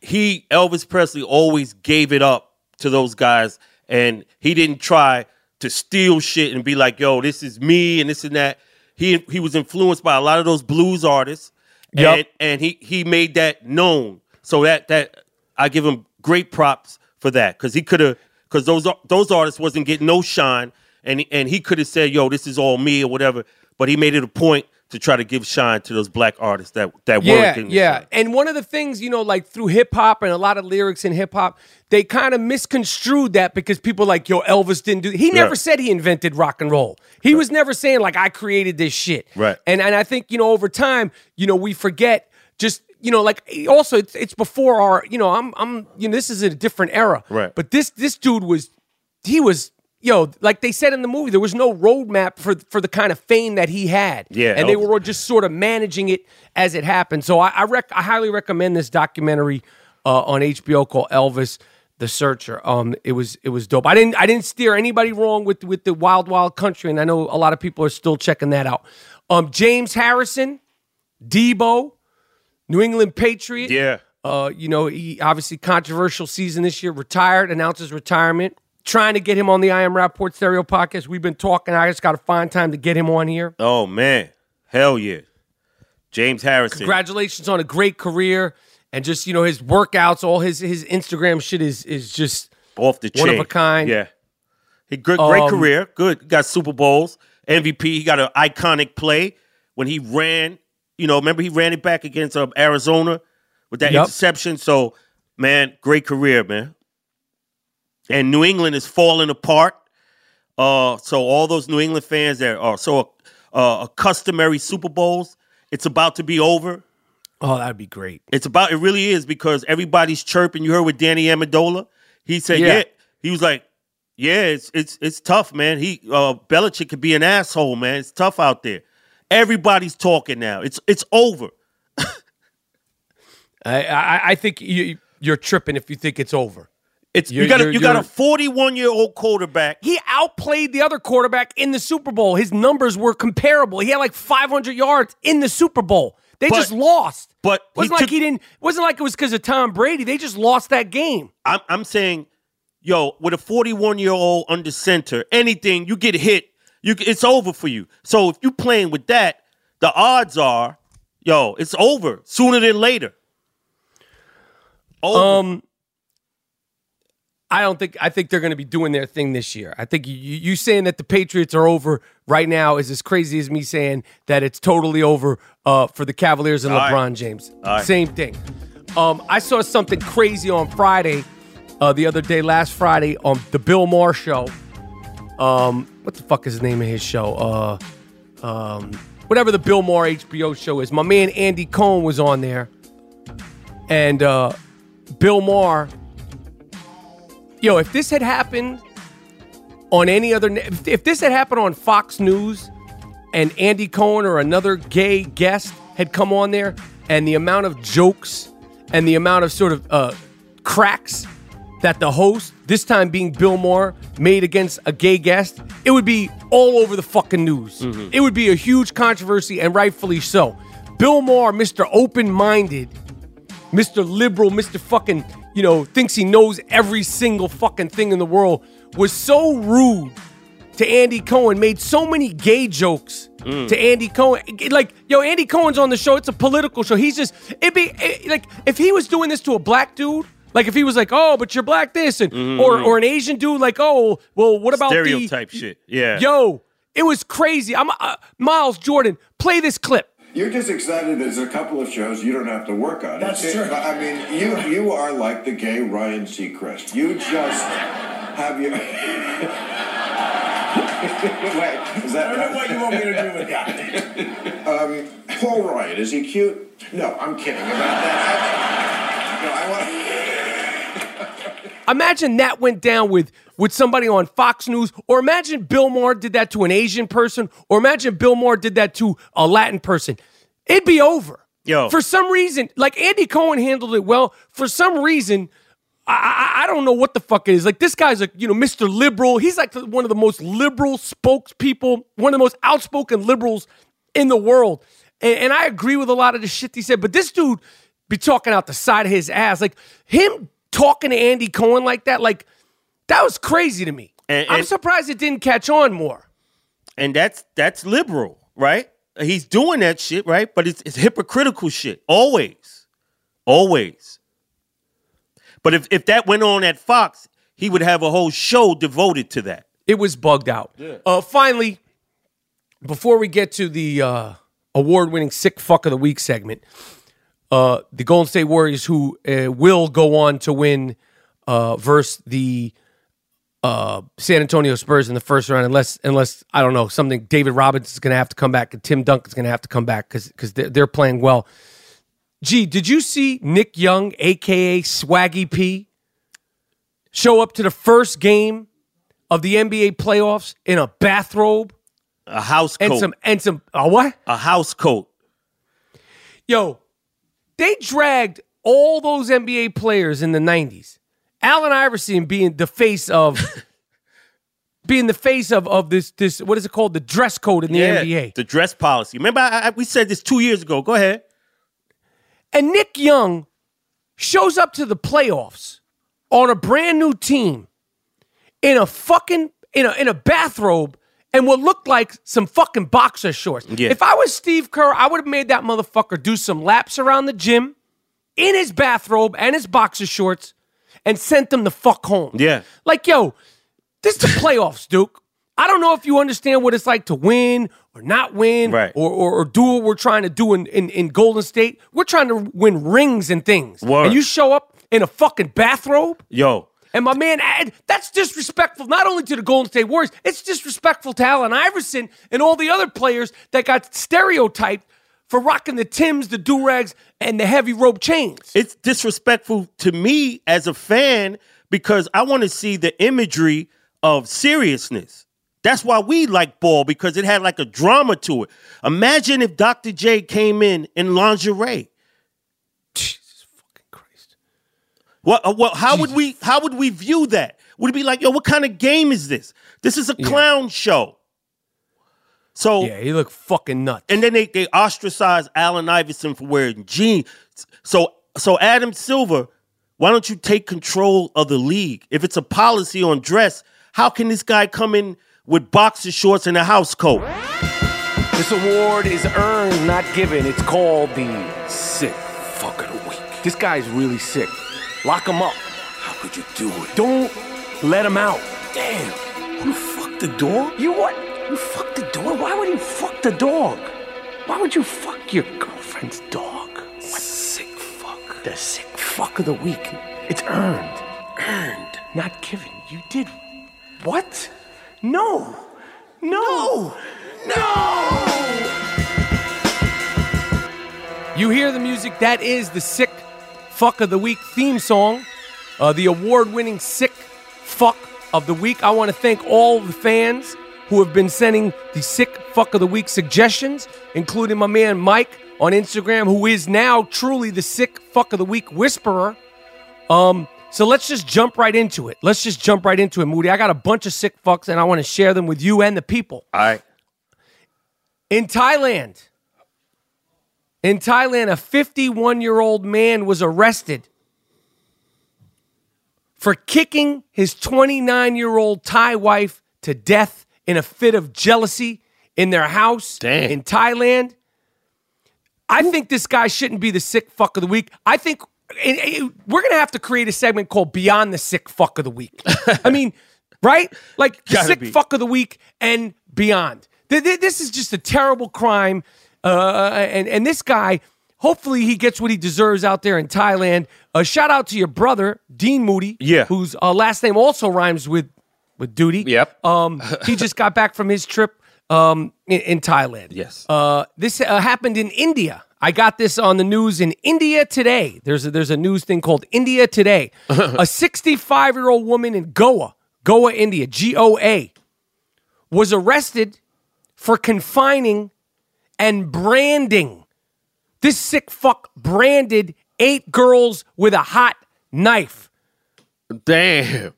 [SPEAKER 4] he Elvis Presley always gave it up to those guys, and he didn't try to steal shit and be like, "Yo, this is me," and this and that. He he was influenced by a lot of those blues artists,
[SPEAKER 1] Yep.
[SPEAKER 4] and and he he made that known. So that that I give him great props for that because he could have because those those artists wasn't getting no shine, and and he could have said, "Yo, this is all me" or whatever. But he made it a point to try to give shine to those black artists that that
[SPEAKER 1] Yeah, yeah.
[SPEAKER 4] shine.
[SPEAKER 1] And one of the things, you know, like through hip hop and a lot of lyrics in hip hop, they kind of misconstrued that because people like, yo, Elvis didn't do. He never
[SPEAKER 4] Right.
[SPEAKER 1] said he invented rock and roll. He was never saying like I created this shit.
[SPEAKER 4] Right.
[SPEAKER 1] And and I think you know over time, you know, we forget just you know like also it's, it's before our you know I'm I'm you know this is a different era.
[SPEAKER 4] Right.
[SPEAKER 1] But this this dude was he was. Yo, like they said in the movie, there was no roadmap for for the kind of fame that he had.
[SPEAKER 4] Yeah,
[SPEAKER 1] and they were just sort of managing it as it happened. So I I, rec- I highly recommend this documentary uh, on HBO called Elvis the Searcher. Um, it was it was dope. I didn't I didn't steer anybody wrong with with the Wild Wild Country, and I know a lot of people are still checking that out. Um, James Harrison, Debo, New England Patriot.
[SPEAKER 4] Yeah.
[SPEAKER 1] Uh, you know, he obviously controversial season this year. Retired, announces retirement. Trying to get him on the I Am Rappaport Stereo podcast. We've been talking. I just got to find time to get him on here.
[SPEAKER 4] Oh man, hell yeah, James Harrison.
[SPEAKER 1] Congratulations on a great career and just you know his workouts, all his his Instagram shit is is just
[SPEAKER 4] off the chain.
[SPEAKER 1] one of a kind.
[SPEAKER 4] Yeah. He good, great
[SPEAKER 1] Um,
[SPEAKER 4] career. Good. Got Super Bowls, MVP. He got an iconic play when he ran. You know, remember he ran it back against um, Arizona with that
[SPEAKER 1] Yep.
[SPEAKER 4] interception. So, man, great career, man. And New England is falling apart. Uh, so all those New England fans that are so uh, customary Super Bowls, it's about to be over.
[SPEAKER 1] Oh, that'd be great.
[SPEAKER 4] It's about it really is because everybody's chirping. You heard with Danny Amendola. He said,
[SPEAKER 1] Yeah.
[SPEAKER 4] yeah. He was like, Yeah, it's it's it's tough, man. He uh Belichick could be an asshole, man. It's tough out there. Everybody's talking now. It's it's over.
[SPEAKER 1] I I, I think you you're tripping if you think it's over.
[SPEAKER 4] It's you got a,
[SPEAKER 1] you're-
[SPEAKER 4] got a 41 year old quarterback.
[SPEAKER 1] He outplayed the other quarterback in the Super Bowl. His numbers were comparable. He had like 500 yards in the Super Bowl. They
[SPEAKER 4] But-
[SPEAKER 1] just lost.
[SPEAKER 4] but he
[SPEAKER 1] wasn't like
[SPEAKER 4] took-
[SPEAKER 1] he didn't. Wasn't like it was because of Tom Brady. They just lost that game.
[SPEAKER 4] I'm I'm saying, yo, with a 41 year old under center, anything you get hit, you it's over for you. So if you playing with that, the odds are, yo, it's over sooner than later. Over.
[SPEAKER 1] Um, I don't think. I think they're going to be doing their thing this year. I think you, you saying that the Patriots are over right now is as crazy as me saying that it's totally over uh, for the Cavaliers and
[SPEAKER 4] All right.
[SPEAKER 1] LeBron James.
[SPEAKER 4] All right.
[SPEAKER 1] Same thing. Um, I saw something crazy on Friday, uh, the other day, last Friday, on the Bill Maher show. Um, what the fuck is the name of his show? Uh, um, whatever the Bill Maher HBO show is. My man Andy Cohen was on there, and uh, Bill Maher. Yo, if this had happened on any other, if, if this had happened on Fox News, and Andy Cohen or another gay guest had come on there, and the amount of jokes and the amount of sort of uh, cracks that the host, this time being Bill Maher, made against a gay guest, it would be all over the fucking news. It would be a huge controversy, and rightfully so. Bill Maher, Mr. Open Minded, Mr. Liberal, Mr. fucking, you know, thinks he knows every single fucking thing in the world, was so rude to Andy Cohen, made so many gay jokes mm. to Andy Cohen. Like, yo, Andy Cohen's on the show. It's a political show. He's just, it'd be it- like, if he was doing this to a black dude, like if he was like, oh, but you're black this, and mm-hmm, or mm-hmm. or an Asian dude, like, oh, well, what about the
[SPEAKER 4] Stereotype shit. Yeah.
[SPEAKER 1] Yo, it was crazy. I'm uh, Miles Jordan. Play this clip.
[SPEAKER 5] You're just excited. There's a couple of shows you don't have to work on.
[SPEAKER 6] That's
[SPEAKER 5] It's-
[SPEAKER 6] true.
[SPEAKER 5] I mean, you you are like the gay Ryan Seacrest. You just have your. Wait, is that
[SPEAKER 6] I don't know what you want me to do with that.
[SPEAKER 5] um, Paul Ryan? Is he cute? No, I'm kidding about that. No, I want.
[SPEAKER 1] Imagine that went down with with somebody on Fox News, or imagine Bill Maher did that to an Asian person, or imagine Bill Maher did that to a Latin person. It'd be over.
[SPEAKER 4] Yo.
[SPEAKER 1] For some reason, like Andy Cohen handled it well. For some reason, I, I I don't know what the fuck it is. Like this guy's like you know Mr. Liberal. He's like one of the most liberal spokespeople, one of the most outspoken liberals in the world. And, and I agree with a lot of the shit he said. But this dude be talking out the side of his ass, like him talking to Andy Cohen like that. Like that was crazy to me.
[SPEAKER 4] And-
[SPEAKER 1] I'm surprised it didn't catch on more.
[SPEAKER 4] and that's that's liberal, right? He's doing that shit, right? But it's, it's hypocritical shit, always, always. But if if that went on at Fox, he would have a whole show devoted to that.
[SPEAKER 1] It was bugged out. Uh, finally, before we get to the uh, award-winning "Sick Fuck of the Week" segment, uh, the Golden State Warriors, who uh, will go on to win uh, versus the uh, San Antonio Spurs in the first round, unless unless I don't know something. David Robinson is going to have to come back, and Tim Duncan's going to have to come back because because they're, they're playing well. Gee, did you see Nick Young, aka Swaggy P, show up to the first game of the NBA playoffs in a bathrobe
[SPEAKER 4] A house coat,
[SPEAKER 1] and some and some a what?
[SPEAKER 4] a house coat.
[SPEAKER 1] Yo, they dragged all those NBA players in the 90s. Allen Iverson being the face of being the face of of this this what is it called? The dress code in the
[SPEAKER 4] Yeah,
[SPEAKER 1] NBA.
[SPEAKER 4] the dress policy. Remember, I, I, we said this two years ago. Go ahead.
[SPEAKER 1] And Nick Young shows up to the playoffs on a brand new team in a fucking in a in a bathrobe and what looked like some fucking boxer shorts.
[SPEAKER 4] Yeah.
[SPEAKER 1] If I was Steve Kerr, I would have made that motherfucker do some laps around the gym in his bathrobe and his boxer shorts and sent them the fuck home.
[SPEAKER 4] Yeah.
[SPEAKER 1] Like, yo, this is the playoffs, Duke. I don't know if you understand what it's like to win or not win
[SPEAKER 4] Right.
[SPEAKER 1] or, or, or do what we're trying to do in, in, in Golden State. We're trying to win rings and things.
[SPEAKER 4] Word.
[SPEAKER 1] And you show up in a fucking bathrobe?
[SPEAKER 4] Yo,
[SPEAKER 1] And my man, that's disrespectful not only to the Golden State Warriors, it's disrespectful to Allen Iverson and all the other players that got stereotyped for rocking the Tims, the do-rags, and the heavy rope chains.
[SPEAKER 4] it's disrespectful to me as a fan because I want to see the imagery of seriousness. That's why we like ball because it had like a drama to it. Imagine if Dr. J came in in lingerie.
[SPEAKER 1] Jesus.
[SPEAKER 4] What? uh, what how would we? How would we view that? Would it be like, yo, what kind of game is this? This is a clown show. So
[SPEAKER 1] Yeah, he looked fucking nuts.
[SPEAKER 4] and then they they ostracize Allen Iverson for wearing jeans. So so Adam Silver, why don't you take control of the league? If it's a policy on dress, how can this guy come in with boxer shorts and a house coat?
[SPEAKER 7] This award is earned, not given. It's called the Sick Fuck of the Week. This guy's really sick. Lock him up. How could you do it? Don't let him out. Damn. You fucked the dog? You what? You fucked the dog? Why would you fuck the dog? Why would you fuck your girlfriend's dog? What? Sick fuck. The sick fuck of the week. It's earned. Earned. Not given. You did. What? No. No. No.
[SPEAKER 1] You hear the music? That is the Sick Fuck of the Week theme song, uh, the award winning Sick Fuck of the Week. I want to thank all the fans who have been sending the Sick Fuck of the Week suggestions, including my man Mike on Instagram, who is now truly the Sick Fuck of the Week whisperer. Um, so let's just jump right into it. Let's just jump right into it, Moody. I got a bunch of sick fucks and I want to share them with you and the people.
[SPEAKER 4] All right.
[SPEAKER 1] In Thailand, in Thailand, a 51 year old man was arrested for kicking his 29 year old Thai wife to death in a fit of jealousy in their house
[SPEAKER 4] Damn.
[SPEAKER 1] in Thailand. I think this guy shouldn't be the sick fuck of the week. I think we're going to have to create a segment called Beyond the Sick Fuck of the Week. I mean, right? Like the sick
[SPEAKER 4] be.
[SPEAKER 1] fuck of the week and beyond. Th- th- This is just a terrible crime. Uh, and, and this guy, hopefully, he gets what he deserves out there in Thailand. A shout out to your brother, Dean Moody.
[SPEAKER 4] Yeah.
[SPEAKER 1] Whose uh, last name also rhymes with, with duty.
[SPEAKER 4] Yep.
[SPEAKER 1] Um, he just got back from his trip um, in, in Thailand.
[SPEAKER 4] Yes.
[SPEAKER 1] Uh, this uh, happened in India. I got this on the news in India today. There's a, there's a news thing called India Today. a 65 year old woman in Goa, Goa, India, G O A, was arrested for confining and branding. This sick fuck branded eight girls with a hot knife.
[SPEAKER 4] Damn.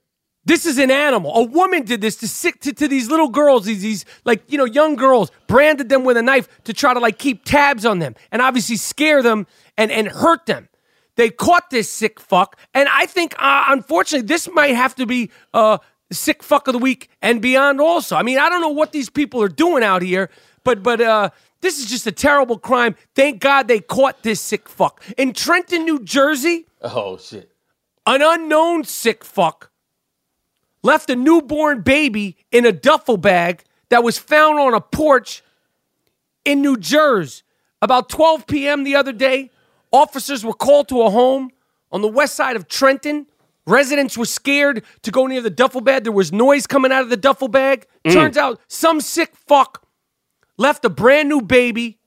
[SPEAKER 1] This is an animal. A woman did this to sick to, to these little girls, these, these like you know young girls, branded them with a knife to try to like keep tabs on them and obviously scare them and and hurt them. They caught this sick fuck, and I think uh, unfortunately this might have to be uh sick fuck of the week and beyond. Also, I mean I don't know what these people are doing out here, but but uh this is just a terrible crime. Thank God they caught this sick fuck in Trenton, New Jersey.
[SPEAKER 4] Oh shit.
[SPEAKER 1] An unknown sick fuck left a newborn baby in a duffel bag that was found on a porch in New Jersey. About 12 p.m. the other day, officers were called to a home on the west side of Trenton. Residents were scared to go near the duffel bag. There was noise coming out of the duffel bag. Mm. Turns out some sick fuck left a brand new baby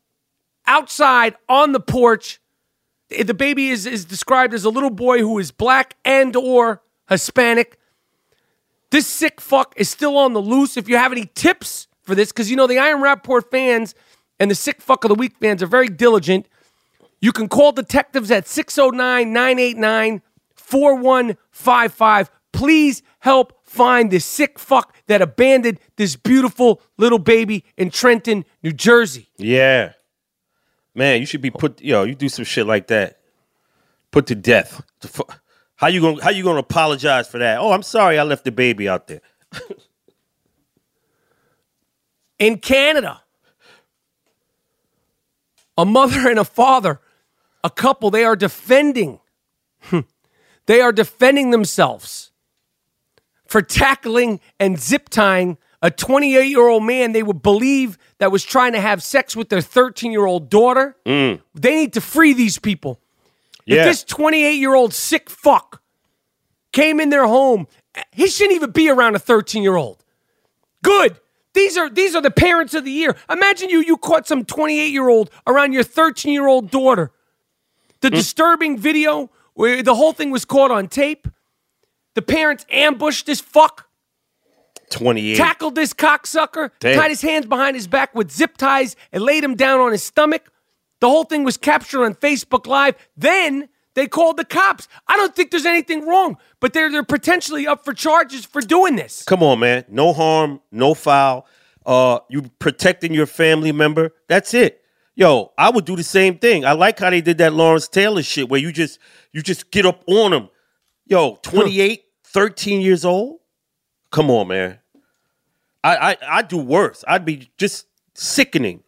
[SPEAKER 1] outside on the porch. The baby is, is described as a little boy who is black and or Hispanic. This sick fuck is still on the loose. If you have any tips for this, because you know the I Am Rappaport fans and the sick fuck of the week fans are very diligent, you can call detectives at 609 989 4155. Please help find this sick fuck that abandoned this beautiful little baby in Trenton, New Jersey.
[SPEAKER 4] Yeah. Man, you should be put yo, you do some shit like that. Put to death. How you gonna how you gonna apologize for that? Oh, I'm sorry I left the baby out there.
[SPEAKER 1] in Canada. A mother and a father, a couple, they are defending. they are defending themselves for tackling and zip tying a 28 year old man they would believe that was trying to have sex with their 13 year old daughter. Mm. They need to free these people.
[SPEAKER 4] Yeah.
[SPEAKER 1] If this 28 year old sick fuck came in their home, he shouldn't even be around a 13 year old. Good. These are these are the parents of the year. Imagine you you caught some 28 year old around your 13 year old daughter. The mm. disturbing video where the whole thing was caught on tape. The parents ambushed this fuck,
[SPEAKER 4] 28.
[SPEAKER 1] tackled this cocksucker,
[SPEAKER 4] Damn.
[SPEAKER 1] tied his hands behind his back with zip ties, and laid him down on his stomach. The whole thing was captured on Facebook Live. Then they called the cops. I don't think there's anything wrong, but they're they're potentially up for charges for doing this.
[SPEAKER 4] Come on, man. No harm, no foul. Uh, you protecting your family member. That's it. Yo, I would do the same thing. I like how they did that Lawrence Taylor shit where you just you just get up on them. Yo, 28, 13 years old? Come on, man. I I I'd do worse. I'd be just sickening.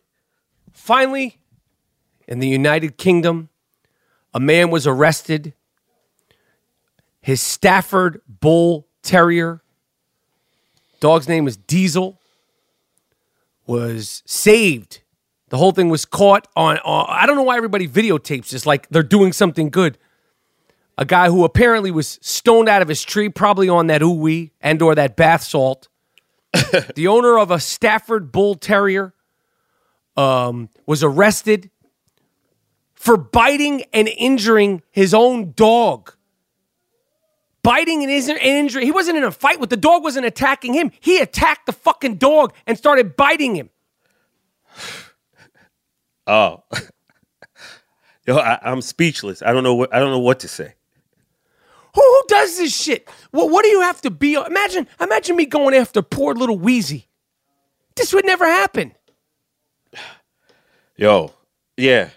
[SPEAKER 1] Finally, in the United Kingdom, a man was arrested. His Stafford Bull Terrier, dog's name was Diesel, was saved. The whole thing was caught on, on. I don't know why everybody videotapes this like they're doing something good. A guy who apparently was stoned out of his tree, probably on that ooey and or that bath salt. the owner of a Stafford Bull Terrier um, was arrested for biting and injuring his own dog. Biting and injuring. He wasn't in a fight with the dog. Wasn't attacking him. He attacked the fucking dog and started biting him.
[SPEAKER 4] Oh. Yo, I, I'm speechless. I don't know what I don't know what to say.
[SPEAKER 1] Who, who does this shit? Well, what do you have to be? Imagine, imagine me going after poor little Wheezy. This would never happen.
[SPEAKER 4] Yo, yeah,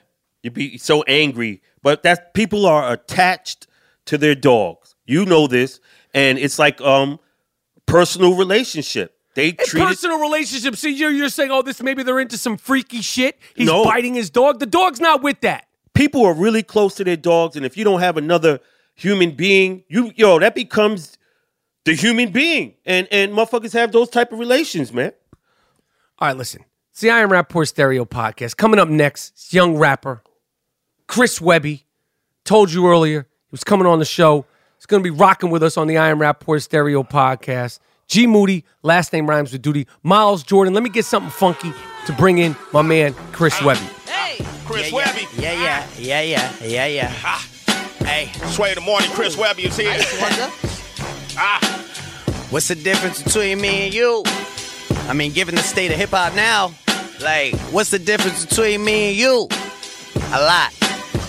[SPEAKER 4] you'd be so angry, but that people are attached to their dogs. You know this, and it's like um personal relationship. They treat
[SPEAKER 1] personal relationships. So you're, you're saying, oh, this maybe they're into some freaky shit. He's
[SPEAKER 4] No.
[SPEAKER 1] biting his dog. The dog's not with that.
[SPEAKER 4] People are really close to their dogs, and if you don't have another human being, you yo, that becomes the human being, and and motherfuckers have those type of relations, man.
[SPEAKER 1] All right, listen. It's the I Am Rappaport Stereo Podcast. Coming up next, it's young rapper Chris Webby. Told you earlier he was coming on the show. He's going to be rocking with us on the I Am Rappaport Stereo Podcast. G Moody, last name rhymes with duty. Miles Jordan. Let me get something funky to bring in my man Chris Webby.
[SPEAKER 8] Hey, Chris
[SPEAKER 9] yeah,
[SPEAKER 8] Webby.
[SPEAKER 9] Yeah, yeah, yeah, yeah, yeah, yeah.
[SPEAKER 8] Ah,
[SPEAKER 9] Hey,
[SPEAKER 8] Sway in the morning, Chris Webby is here. ah,
[SPEAKER 9] what's the difference between me and you? I mean, given the state of hip hop now, like, what's the difference between me and you? A lot.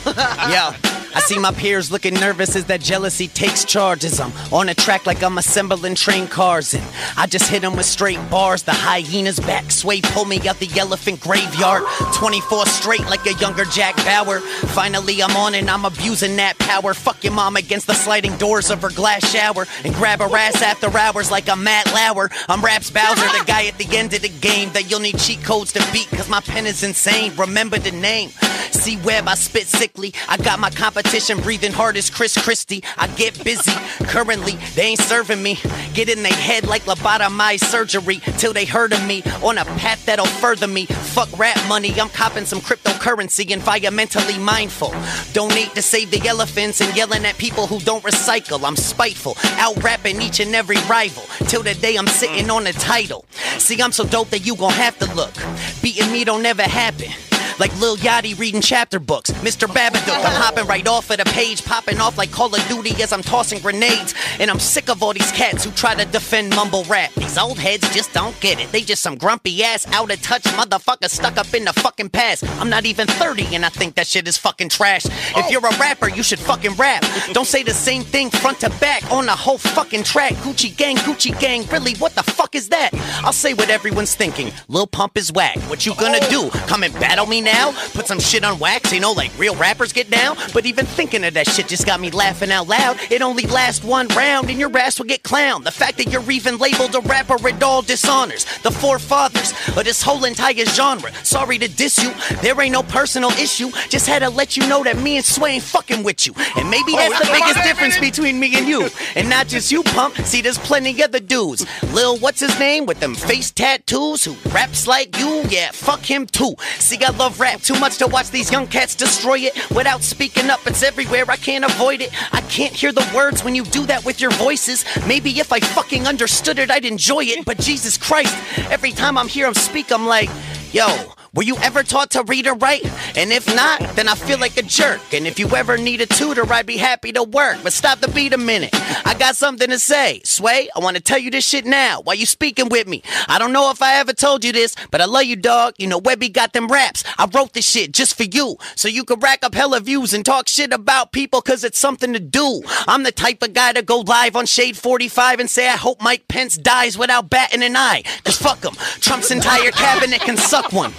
[SPEAKER 9] Yo, I see my peers looking nervous as that jealousy takes charges. I'm on a track like I'm assembling train cars, and I just hit them with straight bars. The hyenas back sway, pull me out the elephant graveyard. 24 straight like a younger Jack Bauer. Finally, I'm on and I'm abusing that power. Fuck your mom against the sliding doors of her glass shower, and grab her ass after hours like I'm Matt Lauer. I'm Raps Bowser, the guy at the end of the game that you'll need cheat codes to beat, cause my pen is insane. Remember the name. See Web, I spit sickly. I got my competition breathing hard as Chris Christie. I get busy. Currently, they ain't serving me. Get in their head like lobotomized surgery till they heard of me on a path that'll further me. Fuck rap money, I'm copping some cryptocurrency, environmentally mindful. Donate to save the elephants and yelling at people who don't recycle. I'm spiteful, out rapping each and every rival till the day I'm sitting on a title. See, I'm so dope that you gon' have to look. Beating me don't ever happen. Like Lil Yachty reading chapter books. Mr. Babadook, I'm hopping right off of the page, popping off like Call of Duty as I'm tossing grenades. And I'm sick of all these cats who try to defend mumble rap. These old heads just don't get it. They just some grumpy ass, out of touch motherfuckers stuck up in the fucking past. I'm not even 30 and I think that shit is fucking trash. If you're a rapper, you should fucking rap. Don't say the same thing front to back on the whole fucking track. Gucci gang, Gucci gang, really, what the fuck is that? I'll say what everyone's thinking. Lil Pump is whack. What you gonna do? Come and battle me now? Put some shit on wax, you know, like real rappers get down? But even thinking of that shit just got me laughing out loud. It only lasts one round and your ass will get clowned. The fact that you're even labeled a rapper, it all dishonors the forefathers of this whole entire genre. Sorry to diss you, there ain't no personal issue. Just had to let you know that me and Sway ain't fucking with you. And maybe oh, that's the biggest difference between me and you. And not just you, pump. See, there's plenty other dudes. Lil, what's his name? With them face tattoos who raps like you? Yeah, fuck him too. See, I love rap too much to watch these young cats destroy it without speaking up. It's everywhere, I can't avoid it. I can't hear the words when you do that with your voices. Maybe if I fucking understood it, I'd enjoy it. But Jesus Christ, every time I'm here, I'm speak, I'm like, yo. Were you ever taught to read or write? And if not, then I feel like a jerk. And if you ever need a tutor, I'd be happy to work. But stop the beat a minute. I got something to say. Sway, I want to tell you this shit now while you speaking with me. I don't know if I ever told you this, but I love you, dog. You know, Webby got them raps. I wrote this shit just for you. So you could rack up hella views and talk shit about people cause it's something to do. I'm the type of guy to go live on Shade 45 and say I hope Mike Pence dies without batting an eye. Cause fuck him. Trump's entire cabinet can suck one.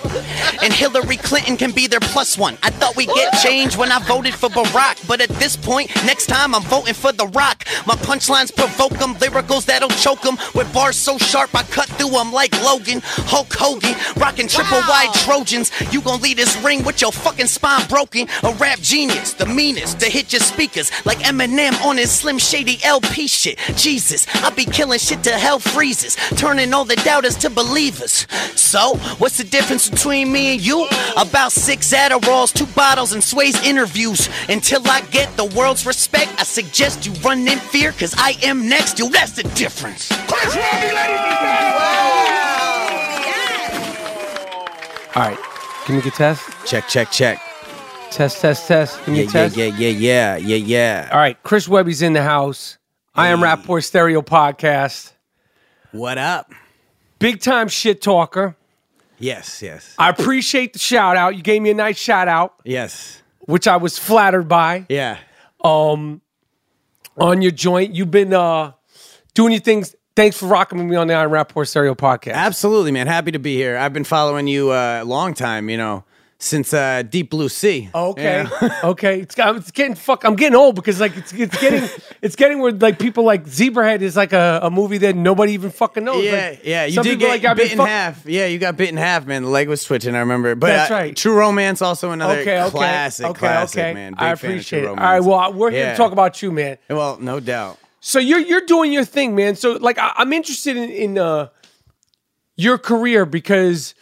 [SPEAKER 9] And Hillary Clinton can be their plus one. I thought we'd get change when I voted for Barack, but at this point, next time I'm voting for The Rock. My punchlines provoke them, lyricals that'll choke them. With bars so sharp, I cut through them like Logan, Hulk Hogan, rocking triple wide Trojans. You gon' leave this ring with your fucking spine broken. A rap genius, the meanest, to hit your speakers like Eminem on his Slim Shady LP shit. Jesus, I be killing shit to hell freezes, turning all the doubters to believers. So, what's the difference between me and you? About six Adderalls, two bottles, and Sway's interviews. Until I get the world's respect, I suggest you run in fear, cause I am next. Yo, that's the difference. Chris Robbie, ladies and gentlemen.
[SPEAKER 1] All right. Give me a test.
[SPEAKER 9] Check, check, check.
[SPEAKER 1] Test, test, test. Give me
[SPEAKER 9] Yeah,
[SPEAKER 1] a
[SPEAKER 9] yeah,
[SPEAKER 1] test.
[SPEAKER 9] yeah, yeah, yeah, yeah, yeah.
[SPEAKER 1] All right. Chris Webby's in the house. I am Rappaport Stereo Podcast.
[SPEAKER 9] What up?
[SPEAKER 1] Big time shit talker.
[SPEAKER 9] Yes, yes,
[SPEAKER 1] I appreciate the shout out. You gave me a nice shout out,
[SPEAKER 9] yes.
[SPEAKER 1] which I was flattered by.
[SPEAKER 9] Yeah.
[SPEAKER 1] Um, on your joint, you've been uh doing your things. Thanks for rocking with me on the I Am Rappaport Stereo Podcast.
[SPEAKER 9] Absolutely, man. Happy to be here. I've been following you uh, a long time, you know, since uh, Deep Blue Sea.
[SPEAKER 1] Okay,
[SPEAKER 9] Yeah.
[SPEAKER 1] okay. It's, it's getting fuck. I'm getting old because like it's it's getting it's getting where like people like Zebrahead is like a, a movie that nobody even fucking knows.
[SPEAKER 9] Yeah,
[SPEAKER 1] Like,
[SPEAKER 9] yeah. You
[SPEAKER 1] some
[SPEAKER 9] did get
[SPEAKER 1] like,
[SPEAKER 9] bit in
[SPEAKER 1] fuck-
[SPEAKER 9] half. Yeah, you got bit in half, man. The leg was twitching. I remember. But
[SPEAKER 1] That's
[SPEAKER 9] uh,
[SPEAKER 1] right.
[SPEAKER 9] True Romance, also another
[SPEAKER 1] Okay, okay,
[SPEAKER 9] classic,
[SPEAKER 1] okay,
[SPEAKER 9] classic,
[SPEAKER 1] okay.
[SPEAKER 9] man. Big
[SPEAKER 1] I appreciate it. All right, well, we're here
[SPEAKER 9] Yeah.
[SPEAKER 1] to talk about you, man.
[SPEAKER 9] Well, no doubt.
[SPEAKER 1] So you're you're doing your thing, man. So like I, I'm interested in, in uh your career because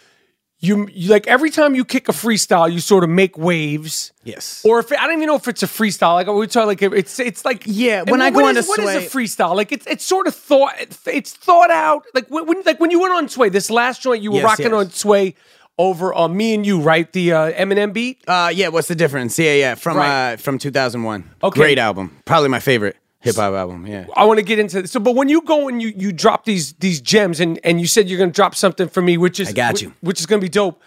[SPEAKER 1] you, you like every time you kick a freestyle, you sort of make waves.
[SPEAKER 9] Yes.
[SPEAKER 1] Or if I don't even know if it's a freestyle, like we talk, like it's it's like
[SPEAKER 9] Yeah, when I
[SPEAKER 1] what
[SPEAKER 9] go
[SPEAKER 1] is-
[SPEAKER 9] onto
[SPEAKER 1] what is
[SPEAKER 9] Sway-
[SPEAKER 1] a freestyle? Like it's it's sort of thought it's thought out. Like when when- like when you went on Sway, this last joint you were
[SPEAKER 9] Yes,
[SPEAKER 1] rocking
[SPEAKER 9] yes.
[SPEAKER 1] on Sway over uh, me and you, right? The uh, Eminem beat.
[SPEAKER 9] Uh, yeah. What's the difference? Yeah, yeah. From
[SPEAKER 1] Right.
[SPEAKER 9] uh, from 2001.
[SPEAKER 1] Okay.
[SPEAKER 9] Great album. Probably my favorite hip hop album. Yeah.
[SPEAKER 1] I want to get into this. So, but when you go and you you drop these these gems, and and you said you're going to drop something for me, which is
[SPEAKER 9] I got
[SPEAKER 1] which-
[SPEAKER 9] you.
[SPEAKER 1] which is going to be dope.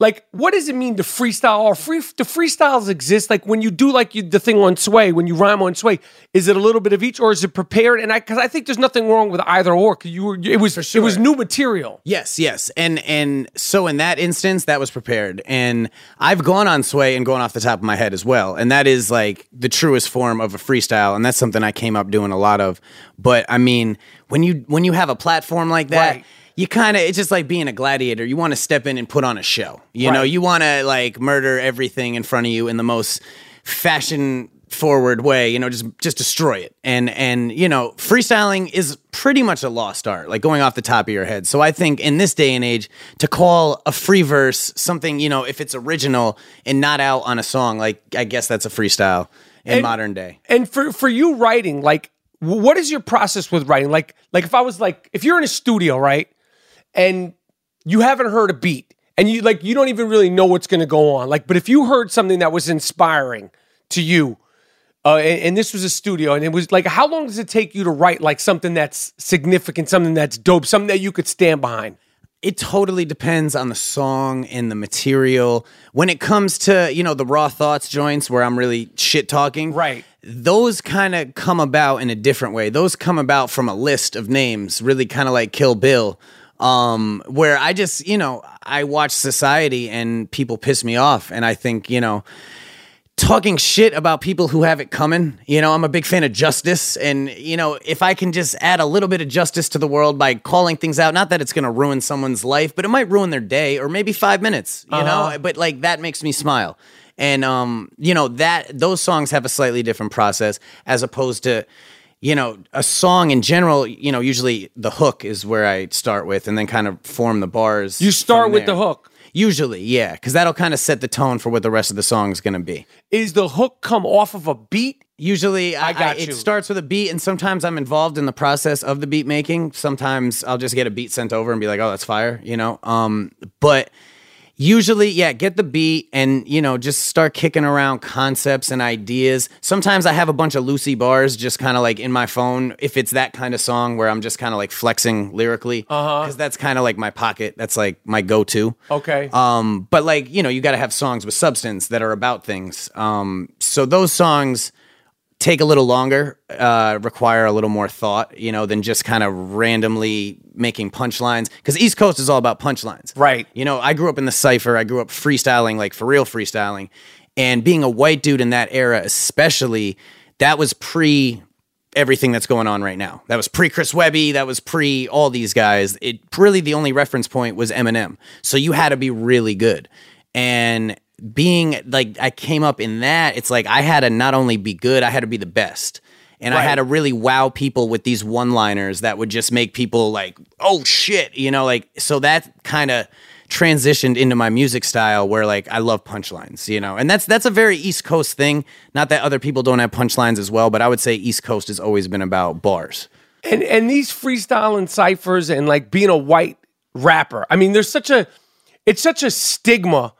[SPEAKER 1] Like what does it mean to freestyle or free do freestyles exist like when you do like you, the thing on sway when you rhyme on sway is it a little bit of each or is it prepared and i because i think there's nothing wrong with either or you were it was it was new material
[SPEAKER 10] Yes, yes. And and so in that instance that was prepared. And I've gone on sway and gone off the top of my head as well. And that is like the truest form of a freestyle and that's something I came up doing a lot of. But I mean, when you when you have a platform like that,
[SPEAKER 1] Right.
[SPEAKER 10] You kind of it's just like being a gladiator. You want to step in and put on a show. You know, you want to like murder everything in front of you in the most fashion forward way you know just just destroy it. And and you know freestyling is pretty much a lost art like going off the top of your head. So i think in this day and age to call a free verse something you know if it's original and not out on a song like i guess that's a freestyle in
[SPEAKER 1] And-
[SPEAKER 10] modern day.
[SPEAKER 1] and for for you writing like what is your process with writing? Like like if i was like if you're in a studio right and you haven't heard a beat and you like you don't even really know what's going to go on like but if you heard something that was inspiring to you uh, and, and this was a studio and it was like how long does it take you to write like something that's significant something that's dope something that you could stand behind
[SPEAKER 10] it totally depends on the song and the material. When it comes to, you know, the raw thoughts joints where I'm really shit talking.
[SPEAKER 1] Right.
[SPEAKER 10] Those kind of come about in a different way. Those come about from a list of names, really kind of like Kill Bill. Um, where I just, you know, I watch society and people piss me off. And I think, you know, talking shit about people who have it coming. You know, I'm a big fan of justice. And, you know, if I can just add a little bit of justice to the world by calling things out, not that it's going to ruin someone's life, but it might ruin their day or maybe five minutes, you
[SPEAKER 1] Uh-huh.
[SPEAKER 10] know, but like that makes me smile. And, um, you know, that those songs have a slightly different process as opposed to, you know, a song in general, you know, usually the hook is where I start with and then kind of form the bars.
[SPEAKER 1] you start with
[SPEAKER 10] there.
[SPEAKER 1] the hook
[SPEAKER 10] Usually, yeah, because that'll kind of set the tone for what the rest of the song is going to be.
[SPEAKER 1] is the hook come off of a beat
[SPEAKER 10] Usually, I,
[SPEAKER 1] got
[SPEAKER 10] I-. It starts with a beat, and sometimes I'm involved in the process of the beat making. Sometimes I'll just get a beat sent over and be like, "Oh, that's fire," you know. Um, but usually, yeah, get the beat and you know just start kicking around concepts and ideas. Sometimes I have a bunch of loosey bars just kind of like in my phone if it's that kind of song where I'm just kind of like flexing lyrically,
[SPEAKER 1] Uh-huh.
[SPEAKER 10] because that's kind of like my pocket. That's like my go-to.
[SPEAKER 1] okay
[SPEAKER 10] Um, but like you know, you got to have songs with substance that are about things. Um, so those songs take a little longer, uh, require a little more thought, you know, than just kind of randomly making punchlines. Because East Coast is all about punchlines,
[SPEAKER 1] Right.
[SPEAKER 10] You know, I grew up in the cipher. I grew up freestyling, like for real freestyling, and being a white dude in that era, especially, that was pre everything that's going on right now. That was pre Chris Webby. That was pre all these guys. It really the only reference point was Eminem. So you had to be really good. And being like I came up in that, it's like I had to not only be good, I had to be the best. And I had to really wow people with these one-liners that would just make people like, "Oh shit," you know, like so that kind of transitioned into my music style where like I love punchlines, you know. And that's that's a very East Coast thing. Not that other people don't have punchlines as well, but I would say East Coast has always been about bars.
[SPEAKER 1] and and these freestyling ciphers and like being a white rapper. I mean, there's such a it's such a stigma.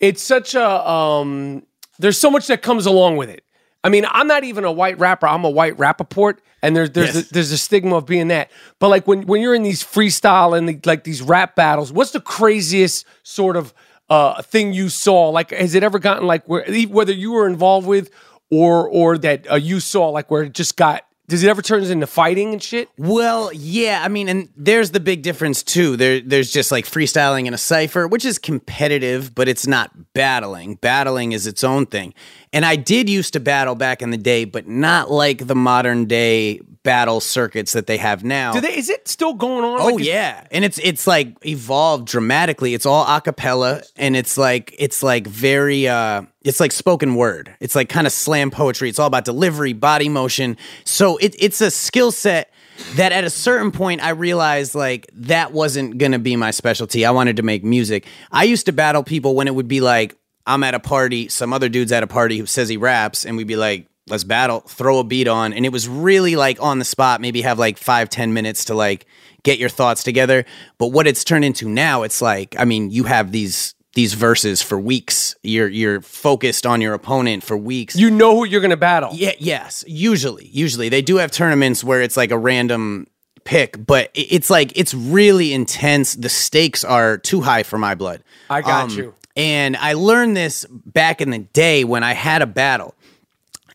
[SPEAKER 1] It's such a um there's so much that comes along with it. I mean, I'm not even a white rapper. I'm a white rappaport, and there's there's
[SPEAKER 10] Yes.
[SPEAKER 1] a, there's a stigma of being that. But like when when you're in these freestyle and the, like these rap battles, what's the craziest sort of uh thing you saw? Like, has it ever gotten like where whether you were involved with or or that uh, you saw like where it just got? Does it ever turn into fighting and shit?
[SPEAKER 10] Well, yeah, I mean, and there's the big difference too. There, there's just like freestyling in a cipher, which is competitive, but it's not battling. Battling is its own thing. And I did used to battle back in the day, but not like the modern day battle circuits that they have now.
[SPEAKER 1] Do they? Is it still going on?
[SPEAKER 10] Oh
[SPEAKER 1] Like,
[SPEAKER 10] yeah, and it's it's like evolved dramatically. It's all a cappella, and it's like it's like very uh, it's like spoken word. It's like kind of slam poetry. It's all about delivery, body motion. So it, it's a skill set that at a certain point I realized like that wasn't gonna be my specialty. I wanted to make music. I used to battle people when it would be like I'm at a party, some other dude's at a party who says he raps, and we'd be like, let's battle, throw a beat on. And it was really like on the spot, maybe have like five, ten minutes to like get your thoughts together. But what it's turned into now, it's like, I mean, you have these these verses for weeks. You're you're focused on your opponent for weeks.
[SPEAKER 1] You know who you're gonna battle.
[SPEAKER 10] Yeah, yes. Usually, usually they do have tournaments where it's like a random pick, but it's like it's really intense. The stakes are too high for my blood. Um,
[SPEAKER 1] I got you.
[SPEAKER 10] And I learned this back in the day when I had a battle.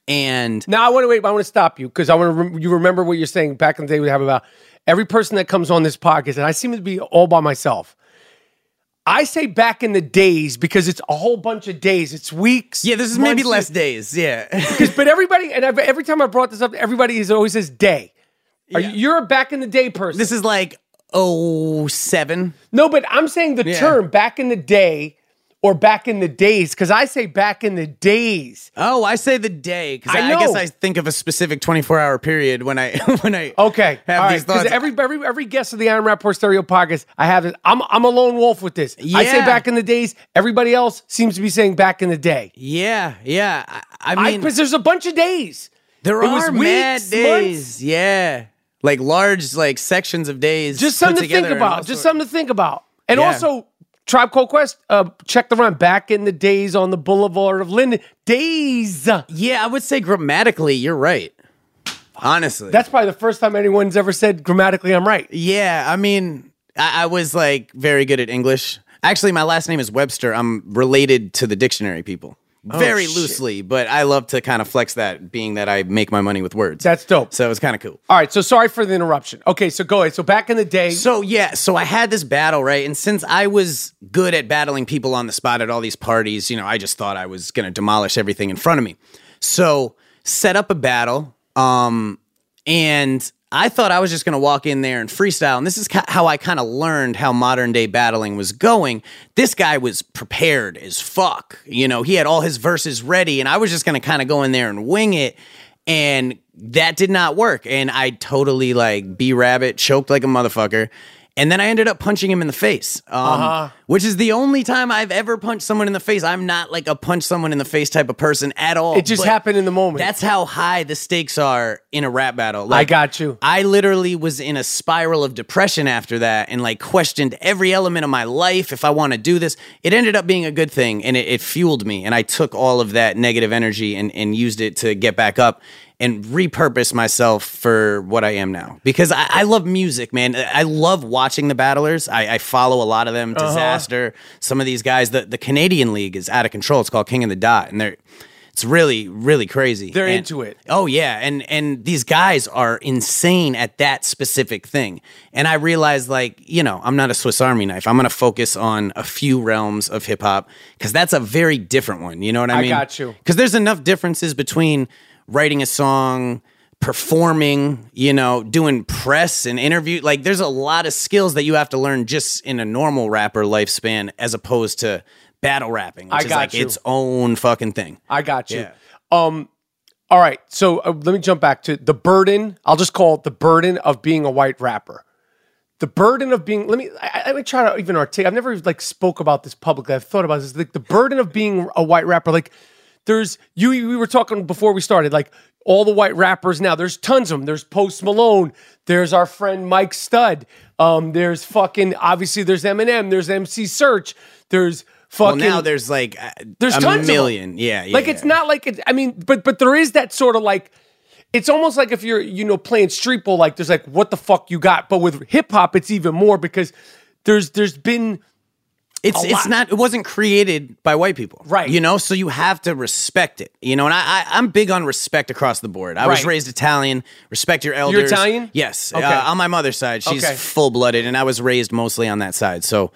[SPEAKER 10] And
[SPEAKER 1] now I want to wait. I want to stop you because I want to. Rem- you remember what you're saying back in the day. We have about every person that comes on this podcast, and I seem to be all by myself. I say back in the days because it's a whole bunch of days. It's weeks.
[SPEAKER 10] Yeah, this is maybe less days. Yeah.
[SPEAKER 1] Because, but everybody, and I've, every time I brought this up, everybody is always says day. Are you, you're a back in the day person.
[SPEAKER 10] This is like oh seven.
[SPEAKER 1] No, but I'm saying the
[SPEAKER 10] Yeah.
[SPEAKER 1] term back in the day or back in the days because I say back in the days.
[SPEAKER 10] Oh, I say the day because
[SPEAKER 1] I
[SPEAKER 10] I, I guess. I think of a specific 24 hour period when I when I
[SPEAKER 1] Okay,
[SPEAKER 10] have
[SPEAKER 1] all
[SPEAKER 10] these
[SPEAKER 1] right. Because
[SPEAKER 10] thoughts.
[SPEAKER 1] every every every guest of the I Am Rappaport Stereo podcast, I have it. I'm I'm a lone wolf with this. I say back in the days. Everybody else seems to be saying back in the day.
[SPEAKER 10] yeah, yeah. I, I mean,
[SPEAKER 1] because there's a bunch of days.
[SPEAKER 10] there
[SPEAKER 1] it
[SPEAKER 10] are
[SPEAKER 1] weeks,
[SPEAKER 10] mad
[SPEAKER 1] months.
[SPEAKER 10] days. Yeah, like large like sections of days.
[SPEAKER 1] Just something to think
[SPEAKER 10] together and all
[SPEAKER 1] about. Just something to think about. And
[SPEAKER 10] Yeah.
[SPEAKER 1] also, Tribe Called Quest. Uh, check the run. Back in the days on the Boulevard of Linden. Days.
[SPEAKER 10] Yeah, I would say grammatically, you're right. Honestly,
[SPEAKER 1] That's probably the first time anyone's ever said grammatically I'm right.
[SPEAKER 10] Yeah, I mean, I, I was like very good at English. Actually, my last name is Webster. I'm related to the dictionary people.
[SPEAKER 1] Oh,
[SPEAKER 10] Very
[SPEAKER 1] shit.
[SPEAKER 10] loosely, but I love to kind of flex that, being that I make my money with words.
[SPEAKER 1] That's dope.
[SPEAKER 10] So it's kind of cool.
[SPEAKER 1] All right. So sorry for the interruption. Okay. So go ahead. So back in the day.
[SPEAKER 10] So yeah, so I had this battle, right? And since I was good at battling people on the spot at all these parties, you know, I just thought I was gonna demolish everything in front of me. So set up a battle, um, and I thought I was just gonna walk in there and freestyle. And this is how I kind of learned how modern day battling was going. This guy was prepared as fuck. You know, he had all his verses ready, and I was just gonna kind of go in there and wing it. And that did not work. And I totally like B Rabbit choked like a motherfucker. And then I ended up punching him in the face, um,
[SPEAKER 1] Uh-huh.
[SPEAKER 10] which is the only time I've ever punched someone in the face. I'm not like a punch someone in the face type of person at all.
[SPEAKER 1] It just happened in the moment.
[SPEAKER 10] That's how high the stakes are in a rap battle.
[SPEAKER 1] I got you.
[SPEAKER 10] I literally was in a spiral of depression after that and like questioned every element of my life if I want to do this. It ended up being a good thing and it, it fueled me. And I took all of that negative energy and, and used it to get back up and repurpose myself for what I am now. Because I, I love music, man. I love watching the battlers. I, I follow a lot of them.
[SPEAKER 1] Uh-huh.
[SPEAKER 10] Dizaster. Some of these guys. The, the Canadian League is out of control. It's called King of the Dot. And they're it's really, really crazy.
[SPEAKER 1] They're
[SPEAKER 10] And-
[SPEAKER 1] into it.
[SPEAKER 10] Oh yeah, and and these guys are insane at that specific thing. And I realized like, you know, I'm not a Swiss Army knife. I'm going to focus on a few realms of hip hop cuz that's a very different one, you know what I
[SPEAKER 1] I
[SPEAKER 10] mean?
[SPEAKER 1] I got you.
[SPEAKER 10] Cuz there's enough differences between writing a song, performing, you know, doing press and interview. Like there's a lot of skills that you have to learn just in a normal rapper lifespan as opposed to battle rapping, which
[SPEAKER 1] I
[SPEAKER 10] is
[SPEAKER 1] got
[SPEAKER 10] like
[SPEAKER 1] you.
[SPEAKER 10] its own fucking thing.
[SPEAKER 1] I got you.
[SPEAKER 10] Yeah.
[SPEAKER 1] Um, all right. So uh, let me jump back to the burden. I'll just call it the burden of being a white rapper. The burden of being. Let me. I, I- let me try to even articulate. I've never like spoke about this publicly. I've thought about this. Like the burden of being a white rapper. Like there's you. We were talking before we started. Like all the white rappers now. There's tons of them. There's Post Malone. There's our friend Mike Stud. Um, there's fucking obviously there's Eminem. There's MC Serch. There's
[SPEAKER 10] Well,
[SPEAKER 1] fucking.
[SPEAKER 10] now there's like uh,
[SPEAKER 1] There's
[SPEAKER 10] a
[SPEAKER 1] tons of them.
[SPEAKER 10] million. Yeah, yeah.
[SPEAKER 1] like it's not like it, I mean, but but there is that sort of like it's almost like if you're you know playing street ball, like there's like what the fuck you got, but with hip hop it's even more because there's there's been
[SPEAKER 10] It's it's
[SPEAKER 1] lot.
[SPEAKER 10] not. It wasn't created by white people,
[SPEAKER 1] Right.
[SPEAKER 10] You know, so you have to respect it. You know, and I, I I'm big on respect across the board. I was
[SPEAKER 1] Right.
[SPEAKER 10] raised Italian. Respect your elders.
[SPEAKER 1] Italian?
[SPEAKER 10] Yes.
[SPEAKER 1] Okay.
[SPEAKER 10] Uh, on my mother's side, she's
[SPEAKER 1] Okay.
[SPEAKER 10] full blooded, and I was raised mostly on that side. So.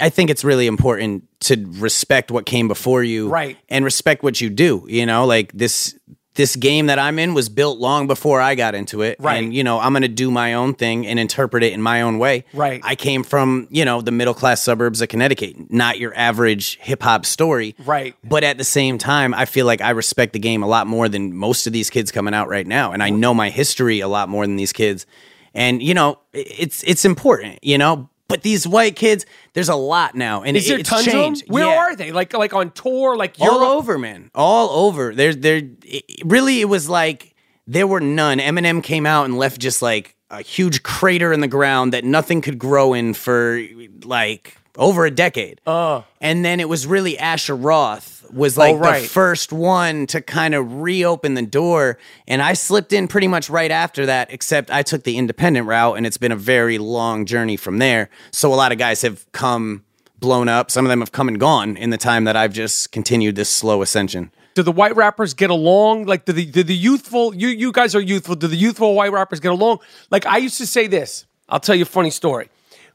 [SPEAKER 10] I think it's really important to respect what came before you,
[SPEAKER 1] Right.
[SPEAKER 10] And respect what you do. You know, like this this game that I'm in was built long before I got into it,
[SPEAKER 1] Right.
[SPEAKER 10] And you know, I'm going to do my own thing and interpret it in my own way,
[SPEAKER 1] Right.
[SPEAKER 10] I came from, you know, the middle class suburbs of Connecticut, not your average hip hop story.
[SPEAKER 1] Right.
[SPEAKER 10] But at the same time, I feel like I respect the game a lot more than most of these kids coming out right now. And I know my history a lot more than these kids. And, you know, it's it's important, you know. But these white kids, there's a lot now. And
[SPEAKER 1] is
[SPEAKER 10] it-
[SPEAKER 1] there
[SPEAKER 10] it's
[SPEAKER 1] tons
[SPEAKER 10] changed.
[SPEAKER 1] of them? Where
[SPEAKER 10] Yeah
[SPEAKER 1] are they? Like like on tour? Like
[SPEAKER 10] all
[SPEAKER 1] Europe?
[SPEAKER 10] over, man, all over. There's there. it- really, it was like there were none. Eminem came out and left just like a huge crater in the ground that nothing could grow in for like over a decade.
[SPEAKER 1] Uh.
[SPEAKER 10] And then it was really Asher Roth was like
[SPEAKER 1] Oh, right.
[SPEAKER 10] the first one to kind of reopen the door. And I slipped in pretty much right after that, except I took the independent route and it's been a very long journey from there. So a lot of guys have come blown up. Some of them have come and gone in the time that I've just continued this slow ascension.
[SPEAKER 1] Do the white rappers get along? Like, do the do the youthful you you guys are youthful? Do the youthful white rappers get along? Like, I used to say this. I'll tell you a funny story.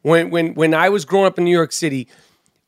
[SPEAKER 1] When when when I was growing up in New York City,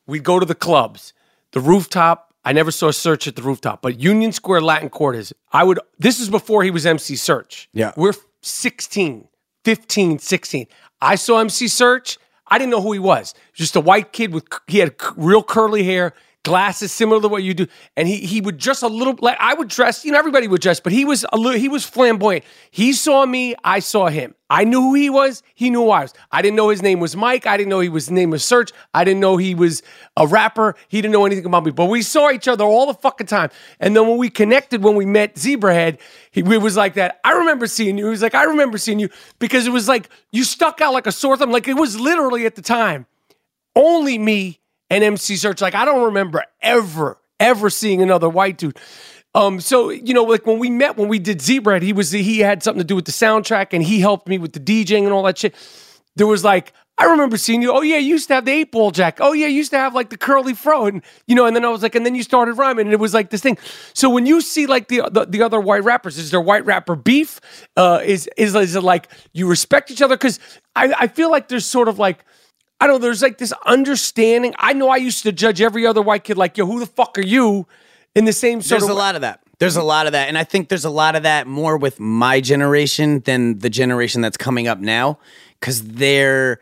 [SPEAKER 1] we'd go to the clubs, the rooftop. I never saw Serch at the rooftop, but Union Square Latin Quarters. I would. This is before he was MC Serch.
[SPEAKER 10] Yeah.
[SPEAKER 1] we're 16, 15, 16. I saw MC Serch. I didn't know who he was. Just a white kid with he had real curly hair, glasses similar to what you do, and he he would dress a little like I would dress. You know, everybody would dress, but he was a little he was flamboyant. He saw me, I saw him. I knew who he was. He knew who I was. I didn't know his name was Mike. I didn't know he was name was Serch. I didn't know he was a rapper. He didn't know anything about me. But we saw each other all the fucking time. And then when we connected, when we met Zebrahead, he we was like that. I remember seeing you. He was like, I remember seeing you because it was like you stuck out like a sore thumb. Like it was literally at the time only me and MC Serch. Like I don't remember ever, ever seeing another white dude. Um, so you know, like when we met, when we did Zebra, he was he had something to do with the soundtrack, and he helped me with the DJing and all that shit. There was like, I remember seeing you. Oh yeah, you used to have the eight ball jack. Oh yeah, you used to have like the curly fro, and you know. And then I was like, and then you started rhyming, and it was like this thing. So when you see like the the, the other white rappers, is there white rapper beef? Uh, is is is it like you respect each other? Because I I feel like there's sort of like I don't know, there's like this understanding. I know I used to judge every other white kid like, yo, who the fuck are you? In the same sort
[SPEAKER 10] There's a lot of that. There's a lot of that. And I think there's a lot of that more with my generation than the generation that's coming up now because they're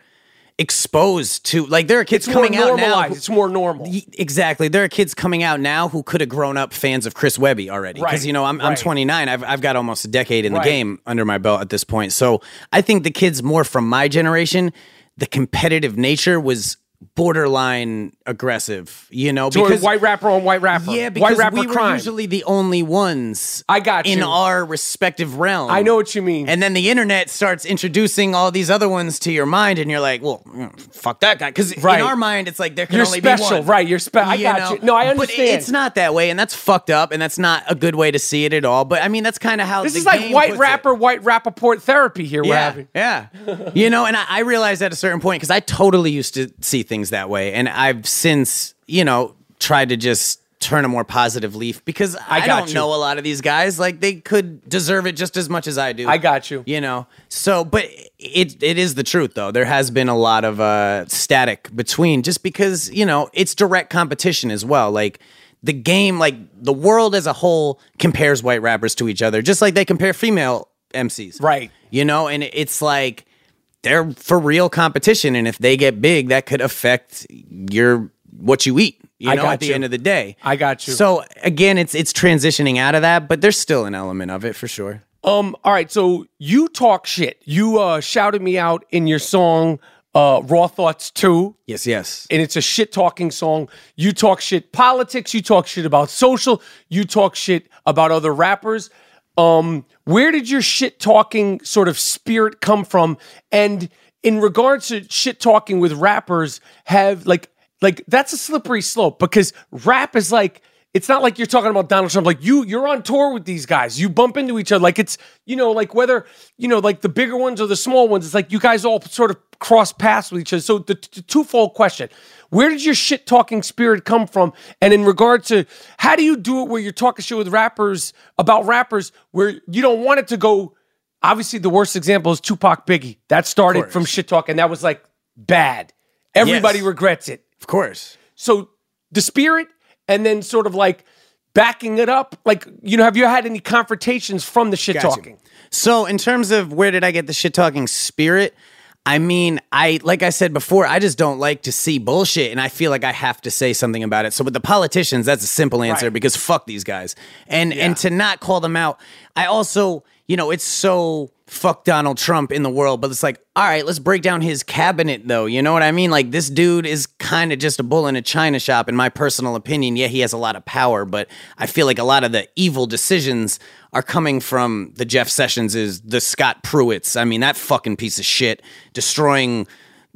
[SPEAKER 10] exposed to, like, there are kids
[SPEAKER 1] It's
[SPEAKER 10] coming out now. who-
[SPEAKER 1] It's more normal.
[SPEAKER 10] Exactly. There are kids coming out now who could have grown up fans of Chris Webby already. Because,
[SPEAKER 1] Right,
[SPEAKER 10] you know, I'm, I'm 29. I've, I've got almost a decade in
[SPEAKER 1] Right.
[SPEAKER 10] the game under my belt at this point. So I think the kids more from my generation, the competitive nature was borderline aggressive, you know,
[SPEAKER 1] So
[SPEAKER 10] because
[SPEAKER 1] white rapper on white rapper.
[SPEAKER 10] yeah, because
[SPEAKER 1] white rapper
[SPEAKER 10] we were
[SPEAKER 1] crime.
[SPEAKER 10] usually the only ones.
[SPEAKER 1] I got
[SPEAKER 10] in our respective realm.
[SPEAKER 1] I know what you mean.
[SPEAKER 10] And then the internet starts introducing all these other ones to your mind, and you're like, "Well, fuck that guy," because
[SPEAKER 1] Right.
[SPEAKER 10] in our mind, it's like there can
[SPEAKER 1] You're
[SPEAKER 10] only
[SPEAKER 1] special,
[SPEAKER 10] be one.
[SPEAKER 1] right, you're special. I got you. No, I understand.
[SPEAKER 10] it- it's not that way, and that's fucked up, and that's not a good way to see it at all. But I mean, that's kind of how
[SPEAKER 1] this is like white
[SPEAKER 10] puts it.
[SPEAKER 1] rapper, white rappaport therapy here we're
[SPEAKER 10] Yeah,
[SPEAKER 1] having.
[SPEAKER 10] yeah. you know, and I, I realized at a certain point because I totally used to see things that way, and I've since, you know, tried to just turn a more positive leaf because I,
[SPEAKER 1] got
[SPEAKER 10] don't
[SPEAKER 1] you.
[SPEAKER 10] know a lot of these guys. Like they could deserve it just as much as I do.
[SPEAKER 1] I got you.
[SPEAKER 10] You know, so but it it is the truth though. There has been a lot of uh, static between just because you know it's direct competition as well. Like the game, like the world as a whole compares white rappers to each other, just like they compare female MCs.
[SPEAKER 1] Right.
[SPEAKER 10] You know, and it's like they're for real competition, and if they get big, that could affect your what you eat. You
[SPEAKER 1] I
[SPEAKER 10] know, at the
[SPEAKER 1] you.
[SPEAKER 10] end of the day.
[SPEAKER 1] I got you.
[SPEAKER 10] So again, it's it's transitioning out of that, but there's still an element of it for sure.
[SPEAKER 1] Um, all right, so you talk shit. You uh shouted me out in your song uh Raw Thoughts 2.
[SPEAKER 10] Yes, yes.
[SPEAKER 1] and it's a shit talking song. You talk shit politics, you talk shit about social, you talk shit about other rappers. Um, where did your shit talking sort of spirit come from? And in regards to shit talking with rappers, have like like that's a slippery slope because rap is like it's not like you're talking about Donald Trump. Like you, you're on tour with these guys. You bump into each other. Like it's, you know, like whether, you know, like the bigger ones or the small ones. It's like you guys all sort of cross paths with each other. So the, the twofold question: Where did your shit talking spirit come from? And in regard to how do you do it where you're talking shit with rappers about rappers where you don't want it to go? Obviously, the worst example is Tupac Biggie. That started from shit talk, and that was like bad. Everybody
[SPEAKER 10] Yes.
[SPEAKER 1] regrets it.
[SPEAKER 10] Of course.
[SPEAKER 1] So the spirit, and then sort of like backing it up. Like, you know, have you had any confrontations from the shit talking?
[SPEAKER 10] So, in terms of where did I get the shit talking spirit? I mean, I like I said before, I just don't like to see bullshit, and I feel like I have to say something about it. So with the politicians, that's a simple answer
[SPEAKER 1] Right.
[SPEAKER 10] because fuck these guys, and and to not call them out, I also, you know, it's so fuck Donald Trump in the world, but it's like, all right, let's break down his cabinet though. You know what I mean? Like this dude is kind of just a bull in a china shop, in my personal opinion. Yeah, he has a lot of power, but I feel like a lot of the evil decisions are coming from the Jeff Sessionses, the Scott Pruitts. I mean, that fucking piece of shit destroying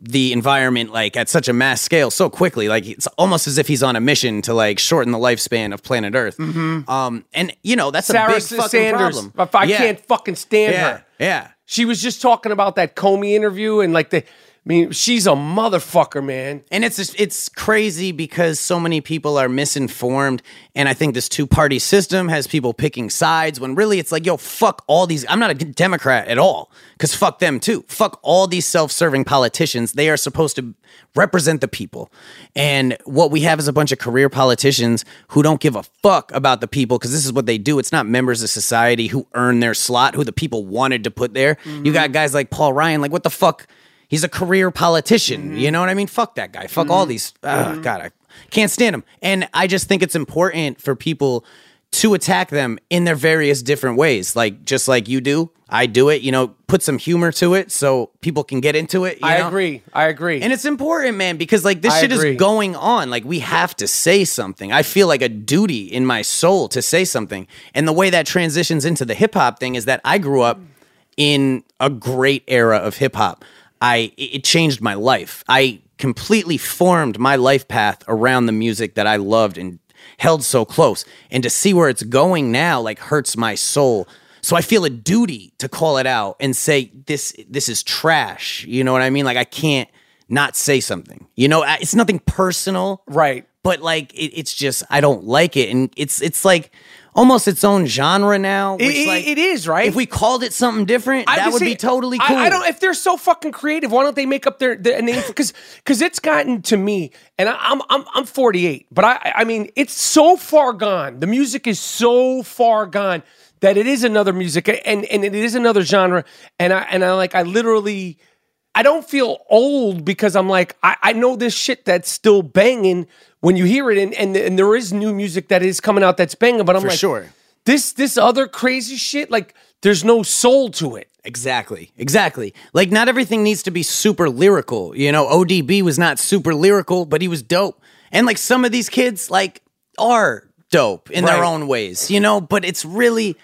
[SPEAKER 10] the environment like at such a mass scale so quickly. Like it's almost as if he's on a mission to like shorten the lifespan of planet Earth.
[SPEAKER 1] Mhm.
[SPEAKER 10] Um, and you know that's
[SPEAKER 1] Sarah
[SPEAKER 10] a big fucking
[SPEAKER 1] Sanders.
[SPEAKER 10] problem.
[SPEAKER 1] If I
[SPEAKER 10] Yeah.
[SPEAKER 1] can't fucking stand
[SPEAKER 10] Yeah.
[SPEAKER 1] her.
[SPEAKER 10] Yeah.
[SPEAKER 1] She was just talking about that Comey interview and like the. I mean, she's a motherfucker, man.
[SPEAKER 10] And it's just, it's crazy because so many people are misinformed, and I think this two party system has people picking sides when really it's like, yo, fuck all these. I'm not a Democrat at all because fuck them too. Fuck all these self serving politicians. They are supposed to represent the people, and what we have is a bunch of career politicians who don't give a fuck about the people because this is what they do. It's not members of society who earn their slot, who the people wanted to put there. You mm-hmm. got guys like Paul Ryan, like what the fuck. He's a career politician. Mm-hmm. You know what I mean? Fuck that guy. Fuck all mm-hmm. these. Uh, God, I can't stand him. And I just think it's important for people to attack them in their various different ways. Like just like you do, I do it. You know, put some humor to it so people can get into it. you
[SPEAKER 1] I
[SPEAKER 10] know?
[SPEAKER 1] agree. I agree.
[SPEAKER 10] And it's important, man, because like this
[SPEAKER 1] I
[SPEAKER 10] shit
[SPEAKER 1] agree.
[SPEAKER 10] is going on. Like we have to say something. I feel like a duty in my soul to say something. And the way that transitions into the hip hop thing is that I grew up in a great era of hip hop. I it changed my life. I completely formed my life path around the music that I loved and held so close. And to see where it's going now like hurts my soul. So I feel a duty to call it out and say this this is trash. You know what I mean? Like I can't not say something. You know, it's nothing personal,
[SPEAKER 1] right?
[SPEAKER 10] But like it, it's just I don't like it, and it's it's like almost its own genre now. Which,
[SPEAKER 1] it-
[SPEAKER 10] like,
[SPEAKER 1] it is right.
[SPEAKER 10] If we called it something different, that would be totally
[SPEAKER 1] I-
[SPEAKER 10] cool.
[SPEAKER 1] I, don't. If they're so fucking creative, why don't they make up their, their name? Because because it's gotten to me, and I, I'm I'm I'm 48, but I I mean it's so far gone. The music is so far gone that it is another music, and and it is another genre, and I and I like I literally. I don't feel old because I'm like I, I know this shit that's still banging when you hear it, and, and and there is new music that is coming out that's banging. But I'm
[SPEAKER 10] For
[SPEAKER 1] like,
[SPEAKER 10] sure.
[SPEAKER 1] this this other crazy shit, like there's no soul to it.
[SPEAKER 10] Exactly. Exactly. Like not everything needs to be super lyrical. You know, ODB was not super lyrical, but he was dope. And like some of these kids like are dope in their own ways, you know, but it's really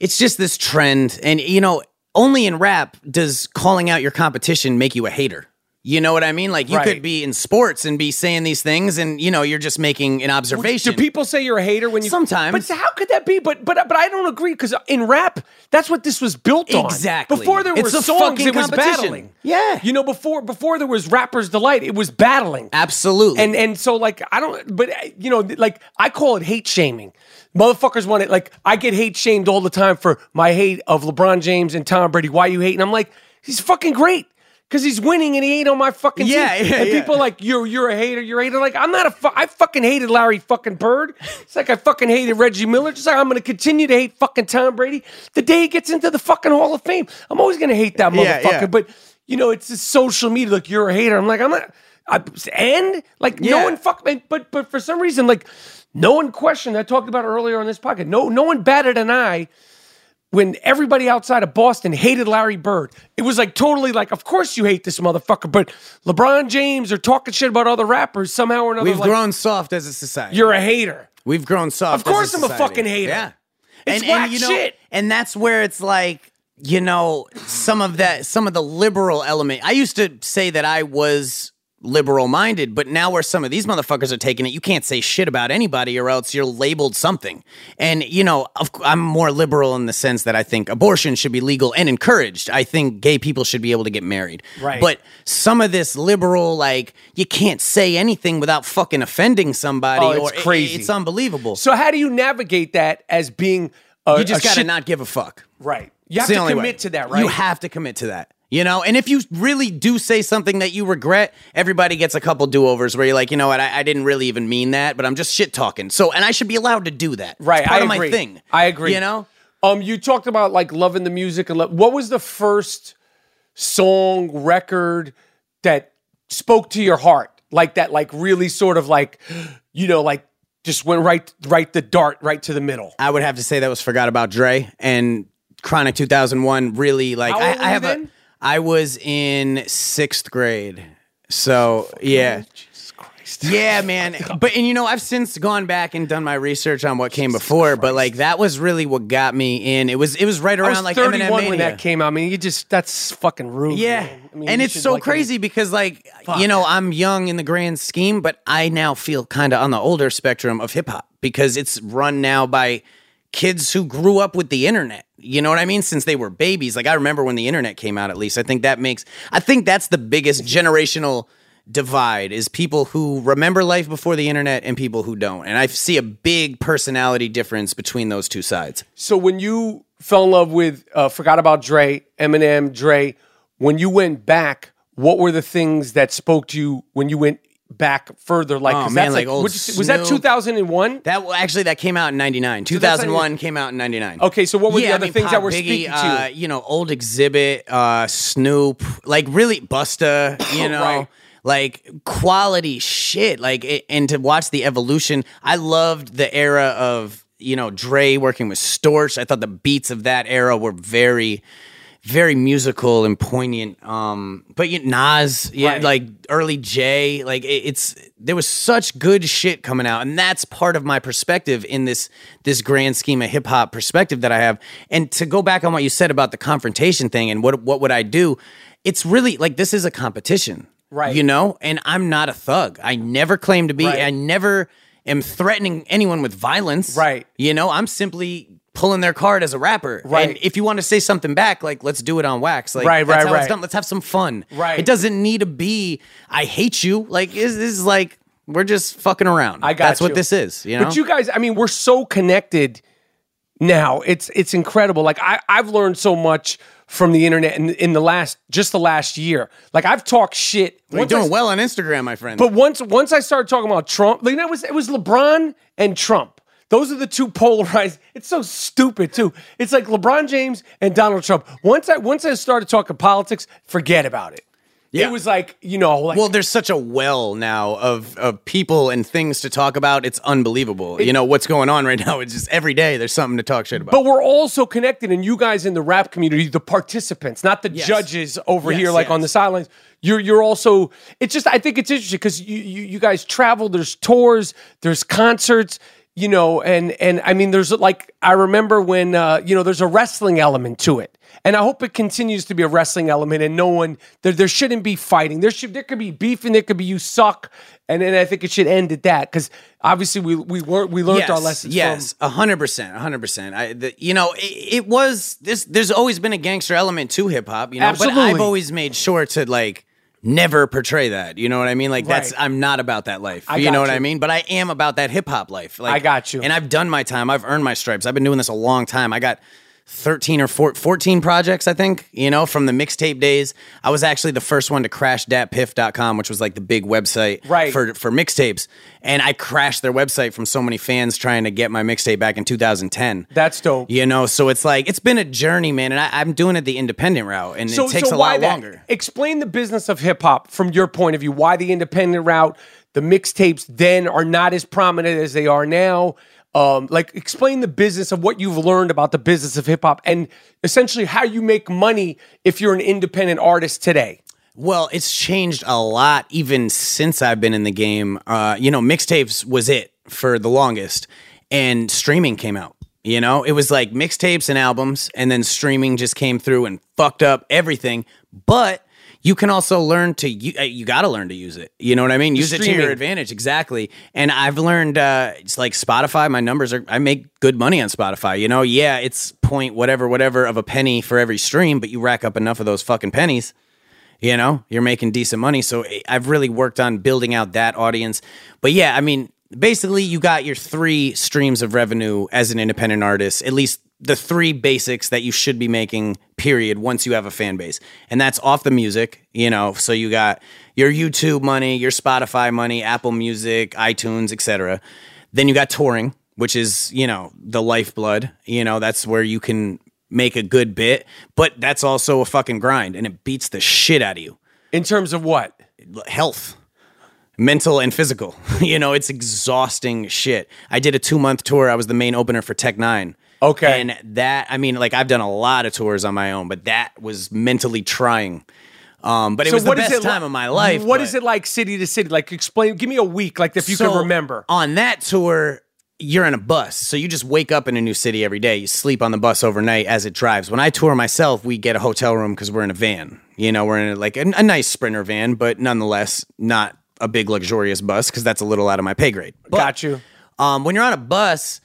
[SPEAKER 10] it's just this trend and you know, only in rap does calling out your competition make you a hater. You know what I mean? Like you
[SPEAKER 1] Right.
[SPEAKER 10] could be in sports and be saying these things and you know, you're just making an observation.
[SPEAKER 1] Do people say you're a hater when you
[SPEAKER 10] Sometimes.
[SPEAKER 1] But how could that be? But but but I don't agree because in rap, that's what this was built on.
[SPEAKER 10] Exactly.
[SPEAKER 1] Before there
[SPEAKER 10] It's
[SPEAKER 1] were songs, it was battling.
[SPEAKER 10] Yeah.
[SPEAKER 1] You know, before before there was rappers delight, it was battling.
[SPEAKER 10] Absolutely.
[SPEAKER 1] And and so like I don't. But uh, you know, like I call it hate shaming. Motherfuckers want it. Like I get hate shamed all the time for my hate of LeBron James and Tom Brady. Why you hate? And I'm like, he's fucking great. Cause he's winning and he ain't on my fucking
[SPEAKER 10] Yeah,
[SPEAKER 1] team.
[SPEAKER 10] yeah,
[SPEAKER 1] and
[SPEAKER 10] yeah.
[SPEAKER 1] people are like you're you're a hater, you're a hater. Like I'm not a. Fu- I fucking hated Larry fucking Bird. It's like I fucking hated Reggie Miller. Just like I'm gonna continue to hate fucking Tom Brady the day he gets into the fucking Hall of Fame. I'm always gonna hate that motherfucker.
[SPEAKER 10] yeah.
[SPEAKER 1] But you know, it's just social media. Like you're a hater. I'm like I'm not. I, and like no one fuck. But but for some reason, like no one questioned. I talked about it earlier on this podcast. No no one batted an eye when everybody outside of Boston hated Larry Bird. It was like totally like, of course you hate this motherfucker, but LeBron James are talking shit about other rappers somehow or another.
[SPEAKER 10] We've
[SPEAKER 1] like,
[SPEAKER 10] grown soft as a society.
[SPEAKER 1] You're a hater.
[SPEAKER 10] We've grown soft.
[SPEAKER 1] Of course I'm a fucking hater.
[SPEAKER 10] Yeah.
[SPEAKER 1] It's
[SPEAKER 10] and, and, you know,
[SPEAKER 1] shit.
[SPEAKER 10] And that's where it's like, you know, some of that, some of the liberal element. I used to say that I was liberal minded, but now where some of these motherfuckers are taking it, you can't say shit about anybody or else you're labeled something. And, you know, I'm more liberal in the sense that I think abortion should be legal and encouraged. I think gay people should be able to get married.
[SPEAKER 1] Right.
[SPEAKER 10] But some of this liberal, like, you can't say anything without fucking offending somebody
[SPEAKER 1] Oh,
[SPEAKER 10] or
[SPEAKER 1] it's crazy.
[SPEAKER 10] it's unbelievable.
[SPEAKER 1] So how do you navigate that as being a,
[SPEAKER 10] you just got to not give a fuck.
[SPEAKER 1] right? You have
[SPEAKER 10] It's
[SPEAKER 1] to commit
[SPEAKER 10] way.
[SPEAKER 1] to that, right?
[SPEAKER 10] You have to commit to that. You know, and if you really do say something that you regret, everybody gets a couple do overs where you're like, you know what, I, I didn't really even mean that, but I'm just shit talking. So, and I should be allowed to do that.
[SPEAKER 1] Right,
[SPEAKER 10] it's part
[SPEAKER 1] I
[SPEAKER 10] of
[SPEAKER 1] agree.
[SPEAKER 10] my thing.
[SPEAKER 1] I agree.
[SPEAKER 10] You know,
[SPEAKER 1] Um, you talked about like loving the music and lo- what was the first song record that spoke to your heart, like that, like really sort of like, you know, like just went right, right the dart right to the middle.
[SPEAKER 10] I would have to say that was Forgot About Dre and Chronic 2001 really like I, I have
[SPEAKER 1] then?
[SPEAKER 10] a I was in sixth grade. So yeah.
[SPEAKER 1] Oh,
[SPEAKER 10] yeah, man. But and you know, I've since gone back and done my research on what came before, but like that was really what got me in. It was it was right
[SPEAKER 1] I
[SPEAKER 10] around
[SPEAKER 1] was
[SPEAKER 10] like
[SPEAKER 1] 31
[SPEAKER 10] Eminem
[SPEAKER 1] when that came out. I mean, you just that's fucking rude.
[SPEAKER 10] Yeah.
[SPEAKER 1] I mean,
[SPEAKER 10] and it's so
[SPEAKER 1] like-
[SPEAKER 10] crazy because like you know, I'm young in the grand scheme, but I now feel kind of on the older spectrum of hip hop because it's run now by kids who grew up with the internet. You know what I mean? Since they were babies. Like I remember when the internet came out at least. I think that makes I think that's the biggest generational divide is people who remember life before the internet and people who don't. And I see a big personality difference between those two sides.
[SPEAKER 1] So when you fell in love with uh, Forgot About Dre, Eminem, Dre, when you went back, what were the things that spoke to you when you went back further? Like,
[SPEAKER 10] Oh, man,
[SPEAKER 1] that's
[SPEAKER 10] like old
[SPEAKER 1] was that 2001?
[SPEAKER 10] That actually that came out in '99.
[SPEAKER 1] So that's not
[SPEAKER 10] 2001
[SPEAKER 1] even-
[SPEAKER 10] came out in '99.
[SPEAKER 1] Okay, so what were the
[SPEAKER 10] Yeah, I
[SPEAKER 1] other
[SPEAKER 10] mean,
[SPEAKER 1] things
[SPEAKER 10] Pop
[SPEAKER 1] that were
[SPEAKER 10] Biggie,
[SPEAKER 1] speaking to
[SPEAKER 10] uh,
[SPEAKER 1] you?
[SPEAKER 10] you know, old Xzibit, uh, Snoop, like really Busta. You know,
[SPEAKER 1] Right.
[SPEAKER 10] like quality shit. Like, it, and to watch the evolution, I loved the era of you know Dre working with Storch. I thought the beats of that era were very. Very musical and poignant, um, but you, Nas, yeah,
[SPEAKER 1] Right.
[SPEAKER 10] like early J, like it, it's there was such good shit coming out, and that's part of my perspective in this this grand scheme of hip hop perspective that I have. And to go back on what you said about the confrontation thing and what what would I do? It's really like this is a competition,
[SPEAKER 1] Right.
[SPEAKER 10] You know, and I'm not a thug. I never claim to be.
[SPEAKER 1] Right.
[SPEAKER 10] I never am threatening anyone with violence,
[SPEAKER 1] Right.
[SPEAKER 10] You know, I'm simply pulling their card as a rapper,
[SPEAKER 1] Right.
[SPEAKER 10] And if you want to say something back, like let's do it on wax, like
[SPEAKER 1] Right,
[SPEAKER 10] that's
[SPEAKER 1] right, right.
[SPEAKER 10] Let's have some fun.
[SPEAKER 1] Right.
[SPEAKER 10] It doesn't need to be I hate you. Like this this is like we're just fucking around.
[SPEAKER 1] I got
[SPEAKER 10] That's what this is. You know.
[SPEAKER 1] But you guys, I mean, we're so connected now. It's it's incredible. Like I I've learned so much from the internet in, in the last just the last year. Like I've talked shit.
[SPEAKER 10] You're
[SPEAKER 1] Once I-
[SPEAKER 10] doing well on Instagram, my friend.
[SPEAKER 1] But once once I started talking about Trump, like you know, it was it was LeBron and Trump. Those are the two polarized. It's so stupid too. It's like LeBron James and Donald Trump. Once I once I started talking politics, forget about it.
[SPEAKER 10] Yeah.
[SPEAKER 1] It was like you know, like
[SPEAKER 10] well, there's such a well now of of people and things to talk about. It's unbelievable. you know what's going on right now? It's just every day there's something to talk shit about.
[SPEAKER 1] But we're all so connected, and you guys in the rap community, the participants, not the
[SPEAKER 10] Yes.
[SPEAKER 1] judges over
[SPEAKER 10] Yes,
[SPEAKER 1] here, like on the sidelines. You're you're also. It's just I think it's interesting because you, you you guys travel. There's tours. There's concerts. You know, and and I mean, there's like I remember when uh, you know there's a wrestling element to it, and I hope it continues to be a wrestling element, and no one there there shouldn't be fighting. There should there could be beef, and there could be you suck, and then I think it should end at that because obviously we we learned we learned our lessons.
[SPEAKER 10] Yes, a hundred percent, a hundred percent. I, the, you know, it, it was this. There's always been a gangster element to hip hop, you know. But I've always made sure to like never portray that. You know what I mean? Like that's I'm not about that life.
[SPEAKER 1] I
[SPEAKER 10] you know what
[SPEAKER 1] you.
[SPEAKER 10] I mean? But I am about that hip hop life. Like
[SPEAKER 1] I got you.
[SPEAKER 10] And I've done my time. I've earned my stripes. I've been doing this a long time. I got. 13 or 14 projects, I think, you know, from the mixtape days. I was actually the first one to crash datpiff.com, which was like the big website
[SPEAKER 1] Right.
[SPEAKER 10] for, for mixtapes. And I crashed their website from so many fans trying to get my mixtape back in 2010.
[SPEAKER 1] That's dope.
[SPEAKER 10] You know, so it's like, it's been a journey, man. And I, I'm doing it the independent route, and
[SPEAKER 1] so,
[SPEAKER 10] it takes
[SPEAKER 1] so
[SPEAKER 10] a lot
[SPEAKER 1] that?
[SPEAKER 10] longer.
[SPEAKER 1] Explain the business of hip hop from your point of view. Why the independent route, the mixtapes then are not as prominent as they are now. Um, like explain the business of what you've learned about the business of hip hop and essentially how you make money if you're an independent artist today.
[SPEAKER 10] Well, it's changed a lot even since I've been in the game. Uh, you know, mixtapes was it for the longest, and streaming came out. You know, it was like mixtapes and albums, and then streaming just came through and fucked up everything. But you can also learn to you, uh, you got to learn to use it. You know what I mean? Use it to your advantage exactly. And I've learned uh, it's like Spotify. My numbers are I make good money on Spotify. You know, yeah, it's point whatever whatever of a penny for every stream, but you rack up enough of those fucking pennies you know you're making decent money so eh, i've really worked on building out that audience but yeah i mean basically you got your three streams of revenue as an independent artist at least the three basics that you should be making period once you have a fan base. And that's off the music you know so you got your youtube money your spotify money apple music itunes etc then you got touring which is you know the lifeblood you know that's where you can make a good bit but that's also a fucking grind and it beats the shit out of you.
[SPEAKER 1] In terms of what?
[SPEAKER 10] health. Mental and physical. You know it's exhausting shit. I did a two month tour. I was the main opener for Tech N9ne
[SPEAKER 1] Okay.
[SPEAKER 10] and that i mean like i've done a lot of tours on my own but that was mentally trying Um, but it
[SPEAKER 1] So
[SPEAKER 10] was the best
[SPEAKER 1] it
[SPEAKER 10] time of my life.
[SPEAKER 1] What
[SPEAKER 10] but-
[SPEAKER 1] is it like city to city? Like explain. Give me a week, like if you
[SPEAKER 10] So,
[SPEAKER 1] can remember.
[SPEAKER 10] On that tour, you're in a bus. So you just wake up in a new city every day. You sleep on the bus overnight as it drives. When I tour myself, we get a hotel room because we're in a van. You know, we're in a, like a, a nice sprinter van, but nonetheless, not a big luxurious bus because that's a little out of my pay grade. But,
[SPEAKER 1] Got you.
[SPEAKER 10] Um, when you're on a bus,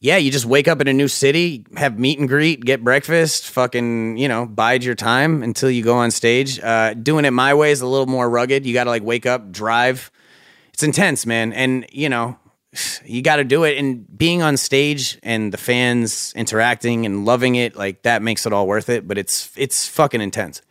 [SPEAKER 10] yeah, you just wake up in a new city, have meet and greet, get breakfast, fucking, you know, bide your time until you go on stage. Uh, doing it my way is a little more rugged. You got to like wake up, drive. It's intense, man. And, you know, you got to do it. And being on stage and the fans interacting and loving it, like that makes it all worth it. But it's, it's fucking intense.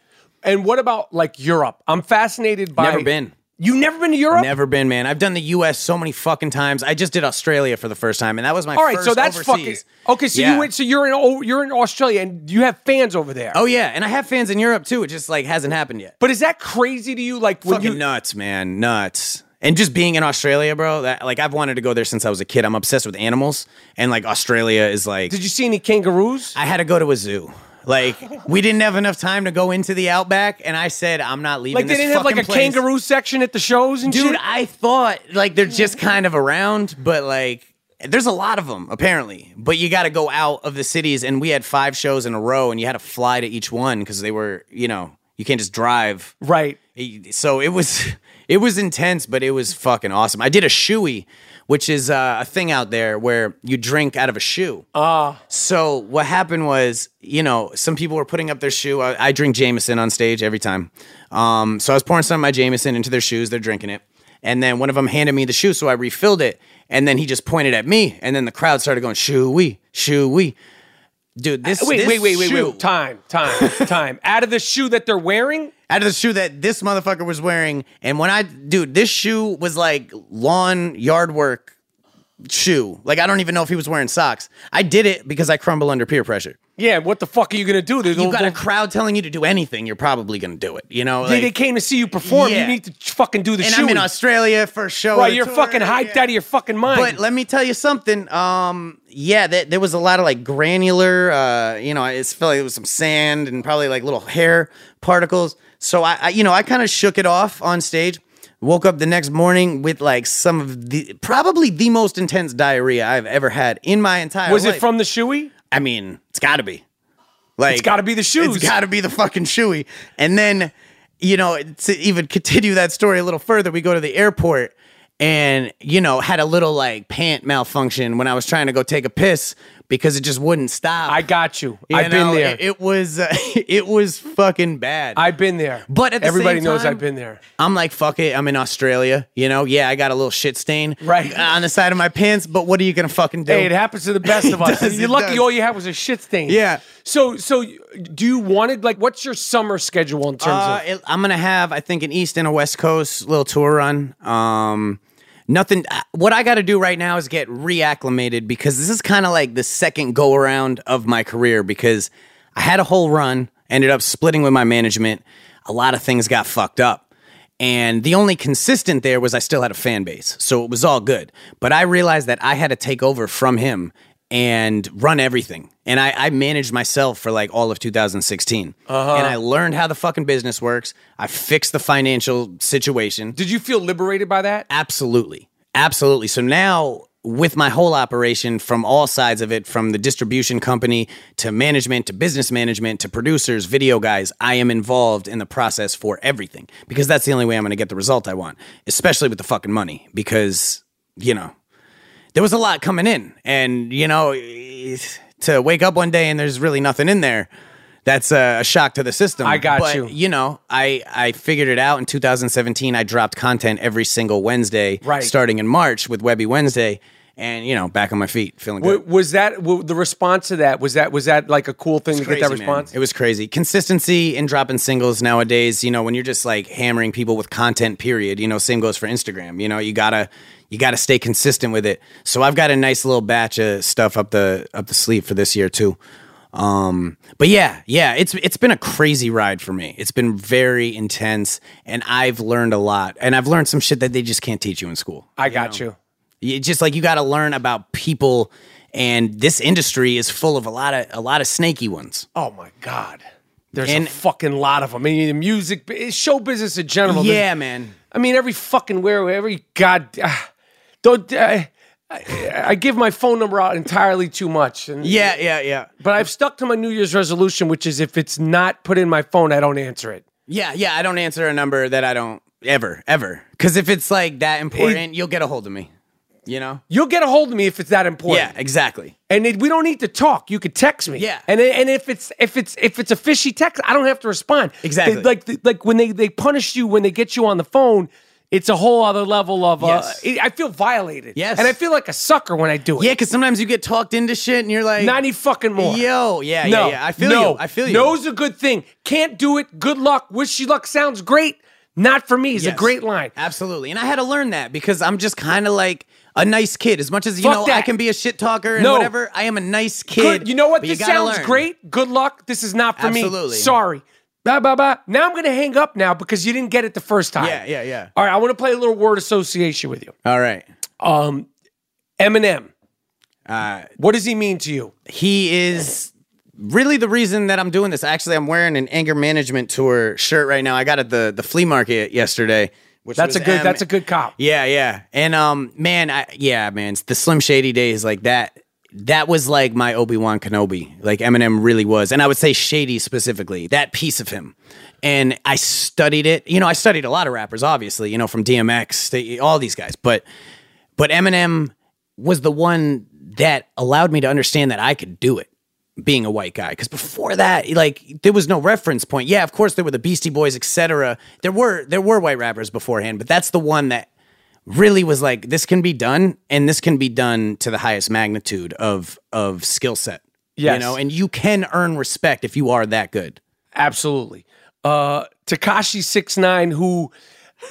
[SPEAKER 1] And what about like Europe? I'm fascinated by.
[SPEAKER 10] Never been.
[SPEAKER 1] You never been to Europe?
[SPEAKER 10] Never been, man. I've done the U.S. so many fucking times. I just did Australia for the first time, and that was my
[SPEAKER 1] All right, so that's
[SPEAKER 10] overseas.
[SPEAKER 1] fucking okay. So
[SPEAKER 10] Yeah.
[SPEAKER 1] you went. So you're in. You're in Australia, and you have fans over there.
[SPEAKER 10] Oh yeah, and I have fans in Europe too. It just like hasn't happened yet.
[SPEAKER 1] But is that crazy to you? Like
[SPEAKER 10] Fucking
[SPEAKER 1] you
[SPEAKER 10] nuts, man, nuts. And just being in Australia, bro. That like I've wanted to go there since I was a kid. I'm obsessed with animals, and like Australia is like.
[SPEAKER 1] did you see any kangaroos?
[SPEAKER 10] I had to go to a zoo. Like we didn't have enough time to go into the outback, and I said I'm not leaving.
[SPEAKER 1] Like they didn't have like a
[SPEAKER 10] place."
[SPEAKER 1] kangaroo section at the shows and shit.
[SPEAKER 10] Dude,
[SPEAKER 1] shit.
[SPEAKER 10] I thought like they're just kind of around, but like there's a lot of them apparently. But you got to go out of the cities, and we had five shows in a row, and you had to fly to each one because they were, you know, you can't just drive.
[SPEAKER 1] Right.
[SPEAKER 10] So it was it was intense, but it was fucking awesome. I did a shoey, which is uh, a thing out there where you drink out of a shoe.
[SPEAKER 1] Ah.
[SPEAKER 10] So what happened was, you know, some people were putting up their shoe. I, I drink Jameson on stage every time. Um, so I was pouring some of my Jameson into their shoes. They're drinking it. And then one of them handed me the shoe, so I refilled it. And then he just pointed at me, and then the crowd started going shoo wee, shoo wee. Dude, this
[SPEAKER 1] wait,
[SPEAKER 10] this
[SPEAKER 1] wait, wait, wait,
[SPEAKER 10] shoe-
[SPEAKER 1] wait. Time, time, time. Out of the shoe that they're wearing.
[SPEAKER 10] out of the shoe that this motherfucker was wearing. And when I, dude, this shoe was like lawn yard work shoe. Like I don't even know if he was wearing socks. I did it because I crumble under peer pressure.
[SPEAKER 1] Yeah. What the fuck are you gonna do? There's
[SPEAKER 10] You
[SPEAKER 1] no-
[SPEAKER 10] got a crowd telling you to do anything, you're probably gonna do it. You know,
[SPEAKER 1] They,
[SPEAKER 10] like-
[SPEAKER 1] they came to see you perform.
[SPEAKER 10] Yeah.
[SPEAKER 1] You need to fucking do the
[SPEAKER 10] and
[SPEAKER 1] shoe.
[SPEAKER 10] I'm in Australia for a show.
[SPEAKER 1] Right, you're
[SPEAKER 10] tour.
[SPEAKER 1] fucking hyped out of your fucking mind.
[SPEAKER 10] But let me tell you something. Um, yeah, there, there was a lot of like granular. Uh, you know, it's felt like it was some sand and probably like little hair particles. So I, I you know, I kind of shook it off on stage. Woke up the next morning with like some of the probably the most intense diarrhea I've ever had in my entire life.
[SPEAKER 1] was
[SPEAKER 10] life.
[SPEAKER 1] it from the shoey?
[SPEAKER 10] I mean, it's got to be. Like
[SPEAKER 1] It's gotta be the shoes.
[SPEAKER 10] It's got to be the fucking shoey. And then, you know, to even continue that story a little further, we go to the airport and you know had a little like pant malfunction when I was trying to go take a piss because it just wouldn't stop.
[SPEAKER 1] I got you.
[SPEAKER 10] You
[SPEAKER 1] I've
[SPEAKER 10] know,
[SPEAKER 1] been there.
[SPEAKER 10] It, it was uh, it was fucking bad.
[SPEAKER 1] I've been there.
[SPEAKER 10] But at the
[SPEAKER 1] everybody knows
[SPEAKER 10] time-
[SPEAKER 1] I've been there.
[SPEAKER 10] I'm like, fuck it. I'm in Australia. You know, yeah, I got a little shit stain
[SPEAKER 1] Right.
[SPEAKER 10] on the side of my pants. But what are you gonna fucking do?
[SPEAKER 1] Hey, it happens to the best of us.
[SPEAKER 10] does,
[SPEAKER 1] You're lucky
[SPEAKER 10] does.
[SPEAKER 1] all you had was a shit stain.
[SPEAKER 10] Yeah.
[SPEAKER 1] So, so do you want it? Like, what's your summer schedule in terms
[SPEAKER 10] Uh,
[SPEAKER 1] of?
[SPEAKER 10] it- I'm gonna have, I think, an East and a West Coast little tour run. Um, nothing. uh, What I got to do right now is get reacclimated because this is kind of like the second go around of my career because I had a whole run, ended up splitting with my management. A lot of things got fucked up. And the only consistent there was I still had a fan base. So it was all good. But I realized that I had to take over from him and run everything. And I, I managed myself for like all of 2016.
[SPEAKER 1] Uh-huh.
[SPEAKER 10] And I learned how the fucking business works. I fixed the financial situation.
[SPEAKER 1] Did you feel liberated by that?
[SPEAKER 10] Absolutely. Absolutely. So now, with my whole operation from all sides of it, from the distribution company to management to business management to producers, video guys, I am involved in the process for everything because that's the only way I'm going to get the result I want, especially with the fucking money. Because, you know, there was a lot coming in. And, you know, to wake up one day and there's really nothing in there. That's a, a shock to the system.
[SPEAKER 1] I got
[SPEAKER 10] But,
[SPEAKER 1] you.
[SPEAKER 10] You know, I I figured it out in 2017. I dropped content every single Wednesday,
[SPEAKER 1] Right.
[SPEAKER 10] starting in March with Webby Wednesday, and you know, back on my feet, feeling good.
[SPEAKER 1] Was that the response to that? Was that was that like a cool thing to get that
[SPEAKER 10] Crazy, man.
[SPEAKER 1] response?
[SPEAKER 10] It was crazy. Consistency in dropping singles nowadays, you know, when you're just like hammering people with content, period, you know, same goes for Instagram. You know, you gotta you gotta stay consistent with it. So I've got a nice little batch of stuff up the up the sleeve for this year too. Um, but yeah, yeah, it's it's been a crazy ride for me. It's been very intense, and I've learned a lot. And I've learned some shit that they just can't teach you in school.
[SPEAKER 1] I got you.
[SPEAKER 10] You just like you got to learn about people, and this industry is full of a lot of a lot of snaky ones.
[SPEAKER 1] Oh my god. There's
[SPEAKER 10] And-
[SPEAKER 1] a fucking lot of them. I mean, the music, show business in general.
[SPEAKER 10] Yeah, man.
[SPEAKER 1] I mean, every fucking where, every god. Uh, don't. I, I give my phone number out entirely too much. And,
[SPEAKER 10] Yeah, yeah, yeah.
[SPEAKER 1] But I've stuck to my New Year's resolution, which is if it's not put in my phone, I don't answer it.
[SPEAKER 10] Yeah, yeah. I don't answer a number that I don't ever, ever. Because if it's like that important, you'll get a hold of me. You know?
[SPEAKER 1] You'll get a hold of me if it's that important.
[SPEAKER 10] Yeah, exactly.
[SPEAKER 1] And it, we don't need to talk. You could text me.
[SPEAKER 10] Yeah.
[SPEAKER 1] And and if it's if it's if it's a fishy text, I don't have to respond.
[SPEAKER 10] Exactly.
[SPEAKER 1] They- like like when they they punish you when they get you on the phone, it's a whole other level of. Uh,
[SPEAKER 10] Yes.
[SPEAKER 1] it- I feel violated.
[SPEAKER 10] Yes.
[SPEAKER 1] And I feel like a sucker when I do it.
[SPEAKER 10] Yeah, because sometimes you get talked into shit and you're like,
[SPEAKER 1] Not any fucking more.
[SPEAKER 10] Yo, yeah,
[SPEAKER 1] no,
[SPEAKER 10] yeah, yeah. I feel
[SPEAKER 1] no.
[SPEAKER 10] you. I feel you.
[SPEAKER 1] No's a good thing. Can't do it. Good luck. Wish you luck. Sounds great. Not for me. Is a great line.
[SPEAKER 10] Absolutely. And I had to learn that because I'm just kind of like a nice kid. As much as, you
[SPEAKER 1] Fuck
[SPEAKER 10] know,
[SPEAKER 1] that.
[SPEAKER 10] I can be a shit talker and
[SPEAKER 1] No.
[SPEAKER 10] whatever, I am a nice kid.
[SPEAKER 1] Good. You know what? This sounds
[SPEAKER 10] learn.
[SPEAKER 1] great. Good luck. This is not for me.
[SPEAKER 10] Absolutely.
[SPEAKER 1] Sorry. Blah, blah, blah. Now I'm going to hang up now because you didn't get it the first time.
[SPEAKER 10] Yeah, yeah, yeah.
[SPEAKER 1] All right. I want to play a little word association with you.
[SPEAKER 10] All right.
[SPEAKER 1] Um, Eminem.
[SPEAKER 10] Uh,
[SPEAKER 1] What does he mean to you?
[SPEAKER 10] he is really the reason that I'm doing this. Actually, I'm wearing an anger management tour shirt right now. I got it at the the flea market yesterday. Which
[SPEAKER 1] That's a good.
[SPEAKER 10] M-
[SPEAKER 1] that's a good cop.
[SPEAKER 10] Yeah, yeah. And um, man, I yeah, man, It's the Slim Shady days like that. That was like my Obi Wan Kenobi. Like Eminem really was, and I would say Shady specifically. That piece of him. And I studied it. You know, I studied a lot of rappers, obviously. You know, from DMX, to all these guys. But but Eminem was the one that allowed me to understand that I could do it being a white guy because before that like there was no reference point yeah of course there were the beastie boys etc there were there were white rappers beforehand but that's the one that really was like this can be done and this can be done to the highest magnitude of of skill set you know and you can earn respect if you are that good
[SPEAKER 1] Absolutely. Uh Tekashi 6ix9ine, who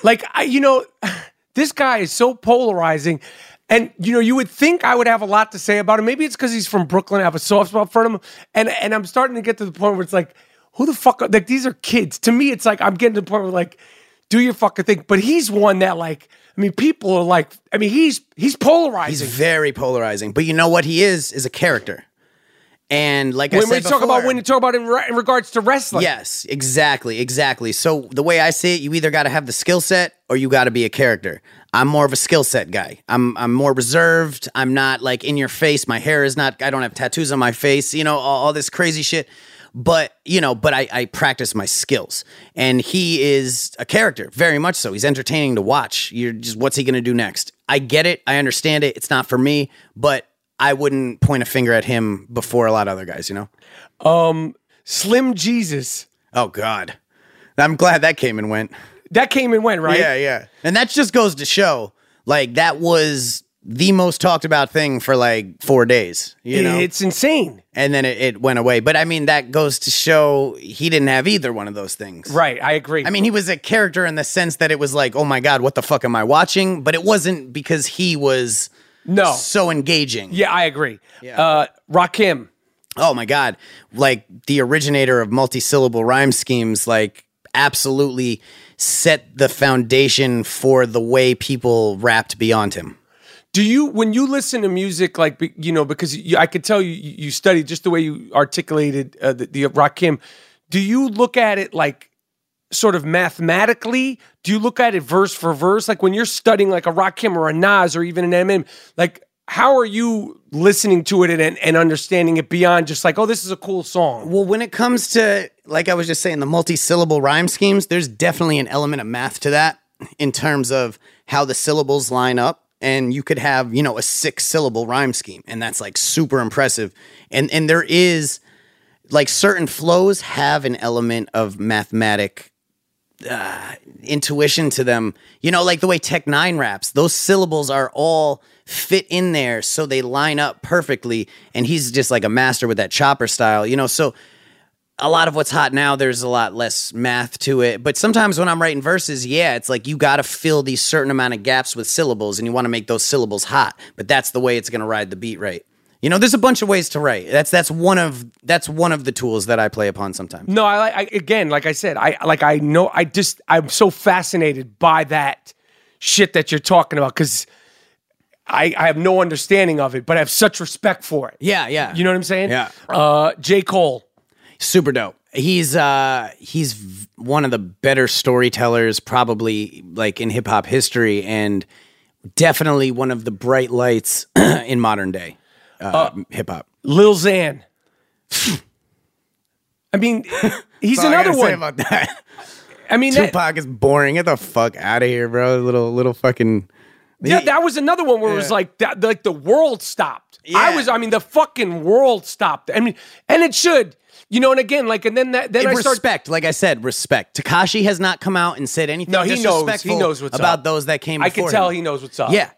[SPEAKER 1] like I you know, this guy is so polarizing. And you know, you would think I would have a lot to say about him. Maybe it's because he's from Brooklyn. I have a soft spot for him. And and I'm starting to get to the point where it's like, who the fuck are like these are kids. To me, it's like I'm getting to the point where like, do your fucking thing. But he's one that like, I mean, people are like, I mean, he's he's polarizing.
[SPEAKER 10] he's very polarizing but you know what he is is a character and like I
[SPEAKER 1] when
[SPEAKER 10] said
[SPEAKER 1] we talk about when you talk about in, re- in regards to wrestling.
[SPEAKER 10] Yes, exactly, exactly. So the way I see it, you either got to have the skill set or you got to be a character. I'm more of a skill set guy. I'm I'm more reserved. I'm not like in your face. My hair is not. I don't have tattoos on my face. You know all, all this crazy shit. But you know, but I, I practice my skills, and he is a character, very much so. He's entertaining to watch. You're just, what's he gonna do next? I get it. I understand it. It's not for me, but I wouldn't point a finger at him before a lot of other guys. You know.
[SPEAKER 1] Um, Slim Jesus.
[SPEAKER 10] Oh God, I'm glad that came and went.
[SPEAKER 1] That came and went, right?
[SPEAKER 10] Yeah, yeah. And that just goes to show, like, that was the most talked about thing for like four days. You know,
[SPEAKER 1] It's insane.
[SPEAKER 10] and then it, it went away. But I mean, that goes to show he didn't have either one of those things.
[SPEAKER 1] Right, I agree.
[SPEAKER 10] I mean, he was a character in the sense that it was like, oh my god, what the fuck am I watching? But it wasn't because he was
[SPEAKER 1] no
[SPEAKER 10] so engaging.
[SPEAKER 1] Yeah, I agree. Yeah. Uh, Rakim.
[SPEAKER 10] Oh my god, like the originator of multi-syllable rhyme schemes, like absolutely set the foundation for the way people rapped beyond him.
[SPEAKER 1] Do you, when you listen to music, like you know, because you, I could tell you you studied just the way you articulated uh, the, the Rakim. Do you look at it like sort of mathematically? Do you look at it verse for verse? Like when you're studying like a Rakim or a Nas or even an Eminem, like how are you listening to it and, and understanding it beyond just like, oh, this is a cool song?
[SPEAKER 10] Well, when it comes to, like I was just saying, the multi-syllable rhyme schemes, there's definitely an element of math to that in terms of how the syllables line up. And you could have, you know, a six-syllable rhyme scheme, and that's like super impressive. And and there is like certain flows have an element of mathematic uh, intuition to them. You know, like the way Tech N9ne raps, those syllables are all fit in there so they line up perfectly. And he's just like a master with that chopper style, you know. So a lot of what's hot now, there's a lot less math to it. But sometimes when I'm writing verses, yeah, it's like you got to fill these certain amount of gaps with syllables and you want to make those syllables hot. But that's the way it's going to ride the beat right. You know, there's a bunch of ways to write. That's that's one of that's one of the tools that I play upon sometimes.
[SPEAKER 1] No, I, I again, like I said, I like I know I just I'm so fascinated by that shit that you're talking about because I I have no understanding of it, but I have such respect for it.
[SPEAKER 10] Yeah, yeah.
[SPEAKER 1] You know what I'm saying?
[SPEAKER 10] Yeah.
[SPEAKER 1] Uh, J Cole.
[SPEAKER 9] Super dope. He's uh he's one of the better storytellers probably like in hip hop history and definitely one of the bright lights in modern day uh, hip hop.
[SPEAKER 1] Lil Xan. I mean, he's
[SPEAKER 9] That's all I
[SPEAKER 1] another one.
[SPEAKER 9] about that.
[SPEAKER 1] I mean, that,
[SPEAKER 9] Tupac is boring. Get the fuck out of here, bro. Little little fucking
[SPEAKER 1] yeah, that was another one where it was like that, like the world stopped. I was, I mean, the fucking world stopped. I mean, and it should, you know. And again, like, and then that, then I start.
[SPEAKER 9] respect, like I said, respect. Tekashi has not come out and said anything
[SPEAKER 1] No, he knows. He knows what's
[SPEAKER 9] about
[SPEAKER 1] up.
[SPEAKER 9] those that came
[SPEAKER 1] I can tell
[SPEAKER 9] him.
[SPEAKER 1] he knows what's up.
[SPEAKER 9] Yeah.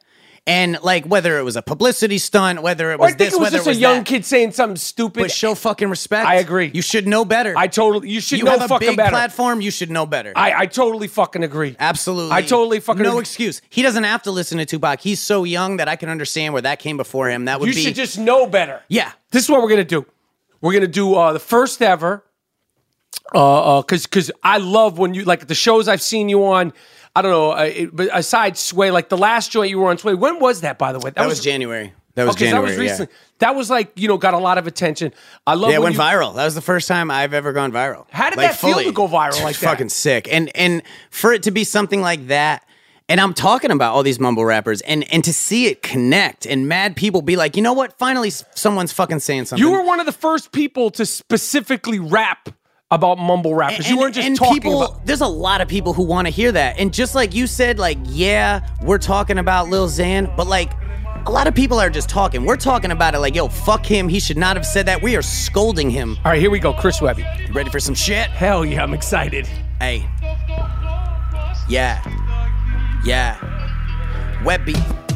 [SPEAKER 9] And like whether it was a publicity stunt, whether it was
[SPEAKER 1] think
[SPEAKER 9] this,
[SPEAKER 1] it was
[SPEAKER 9] whether
[SPEAKER 1] just
[SPEAKER 9] it was
[SPEAKER 1] a young
[SPEAKER 9] that.
[SPEAKER 1] kid saying something stupid.
[SPEAKER 9] But show fucking respect.
[SPEAKER 1] I agree.
[SPEAKER 9] You should know better.
[SPEAKER 1] I totally. You should know.
[SPEAKER 9] you
[SPEAKER 1] know
[SPEAKER 9] have a big
[SPEAKER 1] better.
[SPEAKER 9] platform. You should know better.
[SPEAKER 1] I, I totally fucking agree.
[SPEAKER 9] Absolutely.
[SPEAKER 1] I totally fucking
[SPEAKER 9] no
[SPEAKER 1] agree.
[SPEAKER 9] excuse. He doesn't have to listen to Tupac. He's so young that I can understand where that came before him. That would
[SPEAKER 1] You
[SPEAKER 9] be
[SPEAKER 1] should just know better.
[SPEAKER 9] yeah.
[SPEAKER 1] This is what we're gonna do. We're gonna do uh, the first ever. Uh, uh, cause, cause I love when you like the shows I've seen you on. I don't know, uh, it, but aside Sway, like the last joint you were on Sway. When was that, by the way?
[SPEAKER 9] That, was, January. That was
[SPEAKER 1] okay,
[SPEAKER 9] January.
[SPEAKER 1] that was
[SPEAKER 9] yeah.
[SPEAKER 1] recently. That was like you know got a lot of attention. I love.
[SPEAKER 9] Yeah, it went
[SPEAKER 1] you-
[SPEAKER 9] viral. That was the first time I've ever gone viral.
[SPEAKER 1] How did that feel to go viral like that?
[SPEAKER 9] Fucking sick. And and for it to be something like that, and I'm talking about all these mumble rappers, and and to see it connect, and mad people be like, you know what? Finally, someone's fucking saying something.
[SPEAKER 1] You were one of the first people to specifically rap about mumble rappers. you weren't just talking
[SPEAKER 9] people,
[SPEAKER 1] about.
[SPEAKER 9] There's a lot of people who want to hear that, and just like you said, like yeah, we're talking about Lil Xan, but like. A lot of people are just talking. We're talking about it like, yo, fuck him. He should not have said that. We are scolding him.
[SPEAKER 1] All right, here we go. Chris Webby.
[SPEAKER 9] You ready for some shit?
[SPEAKER 1] Hell yeah, I'm excited.
[SPEAKER 9] Hey. Yeah. Yeah. Webby.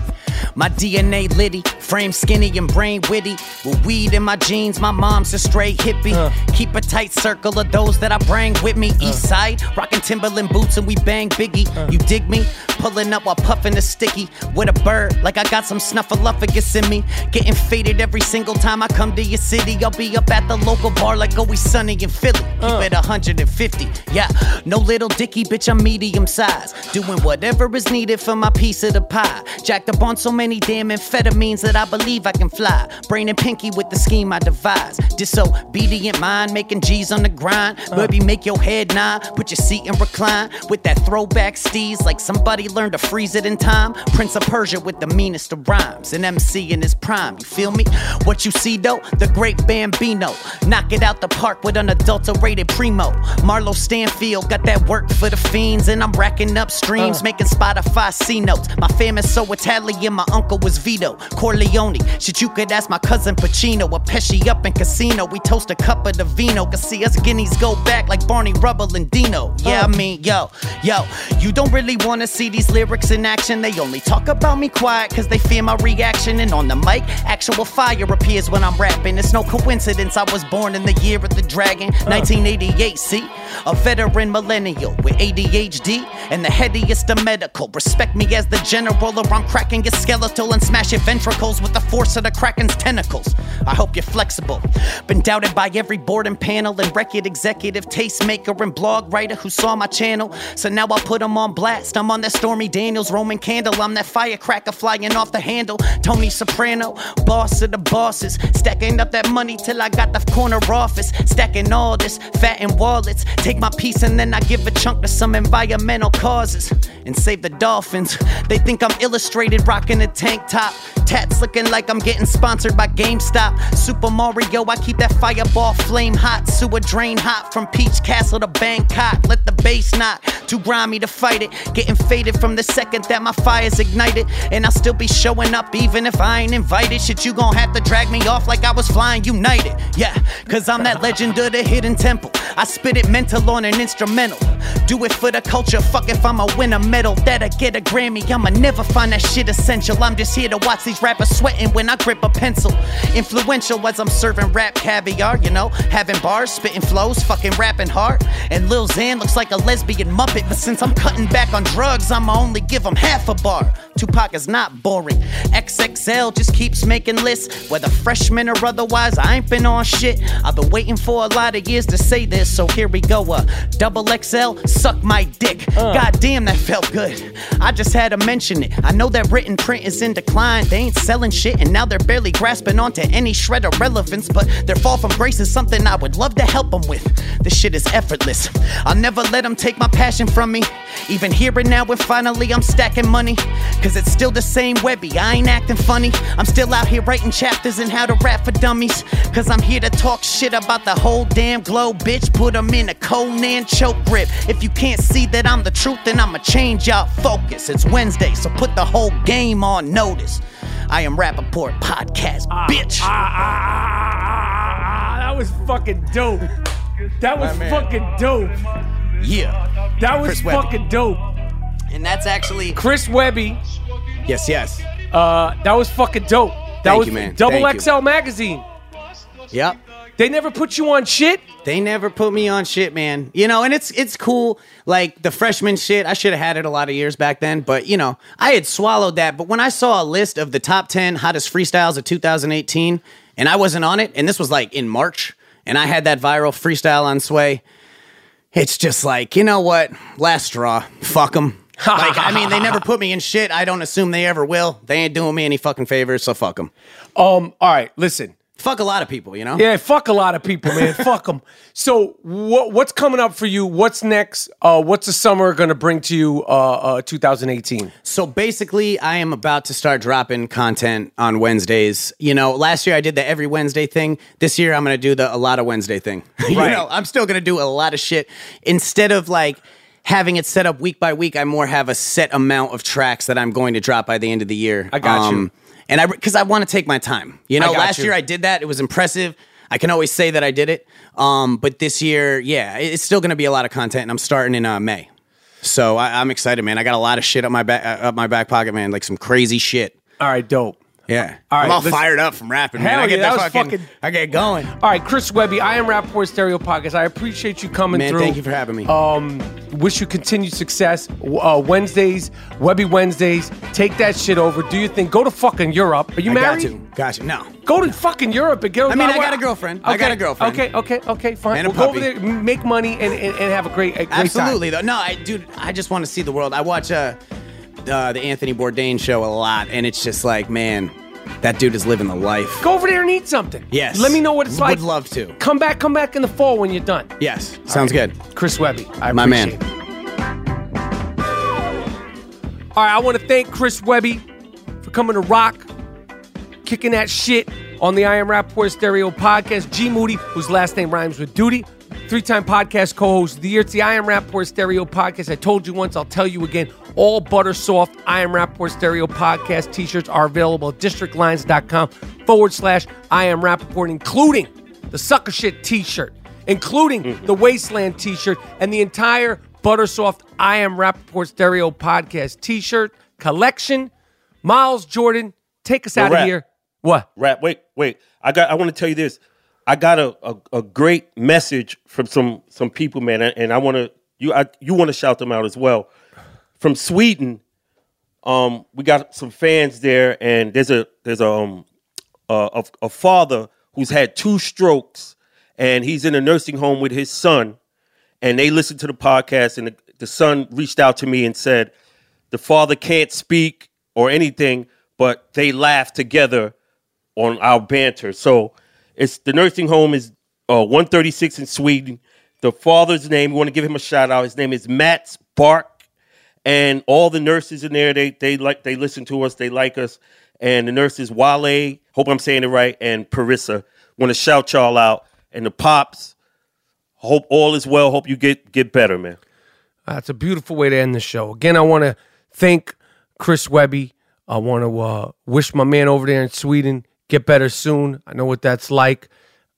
[SPEAKER 9] My DNA litty, frame skinny and brain witty. With weed in my jeans, my mom's a straight hippie. Uh. Keep a tight circle of those that I bring with me. Uh. East side, rocking Timberland boots and we bang Biggie. Uh. You dig me? Pulling up while puffing a sticky with a bird, like I got some snuffleupagus in me. Getting faded every single time I come to your city. I'll be up at the local bar like Always Sunny in Philly. Keep it 150, yeah. No little dicky, bitch, I'm medium size. Doing whatever is needed for my piece of the pie. Jacked up on so many damn amphetamines that I believe I can fly. Brain and pinky with the scheme I devise. Disobedient mind, making G's on the grind. Uh. Baby, make your head nod, put your seat in recline. With that throwback steez, like somebody learned to freeze it in time. Prince of Persia with the meanest of rhymes. An MC in his prime, you feel me? What you see though? The great Bambino. Knock it out the park with unadulterated primo. Marlo Stanfield got that work for the fiends, and I'm racking up streams, uh. making Spotify C notes. My fam is so Italian, my uncle was Vito Corleone. Shit, you could ask my cousin Pacino, a Pesci up in casino. We toast a cup of the vino, cause see us guineas go back like Barney Rubble and Dino. Yeah, oh. I mean, yo, yo, you don't really wanna see these lyrics in action. They only talk about me quiet, cause they fear my reaction. And on the mic, actual fire appears when I'm rapping. It's no coincidence I was born in the year of the dragon, 1988. See, a veteran millennial with ADHD and the headiest of medical. Respect me as the general, or I'm cracking your and smash your ventricles with the force of the kraken's tentacles. I hope you're flexible. Been doubted by every board and panel and record executive, tastemaker, and blog writer who saw my channel. So now I put them on blast. I'm on that Stormy Daniels Roman candle. I'm that firecracker flying off the handle. Tony Soprano, boss of the bosses. Stacking up that money till I got the corner office. Stacking all this, fat in wallets. Take my piece and then I give a chunk to some environmental causes. And save the dolphins. They think I'm illustrated, rocking a tank top. Tats looking like I'm getting sponsored by GameStop. Super Mario, I keep that fireball flame hot. Sewer drain hot from Peach Castle to Bangkok. Let the bass knock, too grimy to fight it. Getting faded from the second that my fire's ignited. And I'll still be showing up even if I ain't invited. Shit, you gon' have to drag me off like I was flying United. Yeah, cause I'm that legend of the hidden temple. I spit it mental on an instrumental. Do it for the culture, fuck if I'ma win a medal. That I get a Grammy, I'ma never find that shit essential. I'm just here to watch these rappers sweating when I grip a pencil. Influential as I'm serving rap caviar, you know, having bars, spitting flows, fucking rapping hard. And Lil Xan looks like a lesbian muppet, but since I'm cutting back on drugs, I'ma only give him half a bar. Tupac is not boring. XXL just keeps making lists, whether freshman or otherwise. I ain't been on shit. I've been waiting for a lot of years to say this. so here we go. Uh, double XL, suck my dick. God damn, that felt good. I just had to mention it. I know that written print is in decline. They ain't selling shit, and now they're barely grasping onto any shred of relevance. But their fall from grace is something I would love to help them with. This shit is effortless. I'll never let them take my passion from me. Even here and now, when finally I'm stacking money. Cause it's still the same Webby, I ain't acting funny. I'm still out here writing chapters in how to rap for dummies. Cause I'm here to talk shit about the whole damn globe, bitch. Put them in a Conan choke grip. If you can't see that I'm the truth, then I'ma change y'all focus. It's Wednesday, so put the whole game on notice. I am Rappaport Podcast, ah, bitch.
[SPEAKER 1] Ah, ah, ah, that was fucking dope. That was fucking dope.
[SPEAKER 9] Yeah.
[SPEAKER 1] That was
[SPEAKER 10] Chris Webby.
[SPEAKER 1] fucking dope.
[SPEAKER 9] And that's actually
[SPEAKER 1] Chris Webby.
[SPEAKER 10] Yes, yes.
[SPEAKER 1] Uh, that was fucking dope. That
[SPEAKER 10] Thank
[SPEAKER 1] was
[SPEAKER 10] you, man.
[SPEAKER 1] Double
[SPEAKER 10] Thank you.
[SPEAKER 1] XL magazine.
[SPEAKER 10] Yep.
[SPEAKER 1] They never put you on shit.
[SPEAKER 10] They never put me on shit, man. You know, and it's it's cool. Like the freshman shit, I should have had it a lot of years back then, but you know, I had swallowed that. But when I saw a list of the top 10 hottest freestyles of 2018, and I wasn't on it, and this was like in March, and I had that viral freestyle on Sway, it's just like, you know what? Last straw. Fuck them. like, I mean, they never put me in shit. I don't assume they ever will. They ain't doing me any fucking favors, so fuck them.
[SPEAKER 1] Um, all right, listen.
[SPEAKER 10] Fuck a lot of people, you know?
[SPEAKER 1] Yeah, fuck a lot of people, man. fuck them. So, what what's coming up for you? What's next? Uh, what's the summer going to bring to you? Uh, uh, 2018.
[SPEAKER 10] So basically, I am about to start dropping content on Wednesdays. You know, last year I did the every Wednesday thing. This year I'm going to do the a lot of Wednesday thing. you know, I'm still going to do a lot of shit instead of like having it set up week by week. I more have a set amount of tracks that I'm going to drop by the end of the year.
[SPEAKER 1] I got you.
[SPEAKER 10] And I because I want to take my time. You know, last
[SPEAKER 1] you.
[SPEAKER 10] year I did that. It was impressive. I can always say that I did it. Um, but this year, yeah, it's still going to be a lot of content, and I'm starting in uh, May. So I, I'm excited, man. I got a lot of shit up my back, uh, up my back pocket, man. Like some crazy shit.
[SPEAKER 1] All right, dope.
[SPEAKER 10] Yeah,
[SPEAKER 1] All right,
[SPEAKER 10] I'm all
[SPEAKER 1] listen-
[SPEAKER 10] fired up from rapping. man.
[SPEAKER 1] Hell
[SPEAKER 10] I get
[SPEAKER 1] yeah,
[SPEAKER 10] that
[SPEAKER 1] that was
[SPEAKER 10] fucking,
[SPEAKER 1] fucking-
[SPEAKER 10] I get going.
[SPEAKER 1] All right, Chris Webby, I am Rappaport Stereo Podcast. I appreciate you coming
[SPEAKER 10] Man,
[SPEAKER 1] through.
[SPEAKER 10] thank you for having me.
[SPEAKER 1] Um, wish you continued success. Uh, Wednesdays, Webby Wednesdays. Take that shit over. Do you think? Go to fucking Europe. Are you
[SPEAKER 10] I
[SPEAKER 1] married?
[SPEAKER 10] got to. Gotcha. No.
[SPEAKER 1] Go to fucking Europe and get.
[SPEAKER 10] I mean, I got a girlfriend. I got a girlfriend.
[SPEAKER 1] Okay, okay, okay, fine.
[SPEAKER 10] And a
[SPEAKER 1] we'll go over
[SPEAKER 10] puppy.
[SPEAKER 1] there, m- make money, and, and, and have a great, a great
[SPEAKER 10] Absolutely,
[SPEAKER 1] time.
[SPEAKER 10] though. No, I, dude, I just want to see the world. I watch uh, uh, the Anthony Bourdain show a lot, and it's just like, man, that dude is living the life.
[SPEAKER 1] Go over there and eat something.
[SPEAKER 10] Yes.
[SPEAKER 1] Let me know what it's like.
[SPEAKER 10] Would love to.
[SPEAKER 1] Come back, come back in the fall when you're done.
[SPEAKER 10] Yes, sounds good.
[SPEAKER 1] Chris Webby, I
[SPEAKER 10] My man.
[SPEAKER 1] it. All right, I want to thank Chris Webby for coming to rock, kicking that shit on the I Am Rappaport Stereo podcast. G Moody, whose last name rhymes with duty, three time podcast co host of the year. It's the I Am Rappaport Stereo podcast. I told you once, I'll tell you again. All butter soft I Am Rappaport Stereo podcast t shirts are available at districtlines.com forward slash I Am Rappaport, including the sucker shit t shirt, including mm. the Wasteland t shirt, and the entire Buttersoft I Am Rappaport Stereo podcast t shirt collection. Miles Jordan, take us out of here. What?
[SPEAKER 4] Rap. Wait, wait. I got. I want to tell you this. I got a, a, a great message from some some people, man, and and I want to you I, you want to shout them out as well. From Sweden, um, we got some fans there, and there's a there's a um a, a, father who's had two strokes, and he's in a nursing home with his son, and they listened to the podcast, and the, the son reached out to me and said, the father can't speak or anything, but they laugh together on our banter. So it's the nursing home is uh, 136 in Sweden. The father's name, we want to give him a shout out. His name is Mats Bark. And all the nurses in there, they they like they listen to us, they like us. And the nurses Wale, hope I'm saying it right, and Parissa. Want to shout y'all out. And the pops, hope all is well. Hope you get get better, man.
[SPEAKER 1] That's a beautiful way to end the show. Again, I want to thank Chris Webby. I want to uh, wish my man over there in Sweden get better soon. I know what that's like.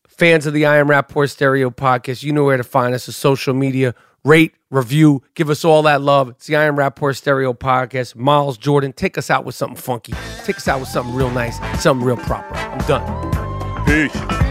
[SPEAKER 1] Fans of the I Am Rappaport Stereo podcast, you know where to find us. on social media, rate, review, give us all that love. It's the I Am Rappaport Stereo podcast. Miles Jordan, take us out with something funky. Take us out with something real nice, something real proper. I'm done.
[SPEAKER 4] Peace.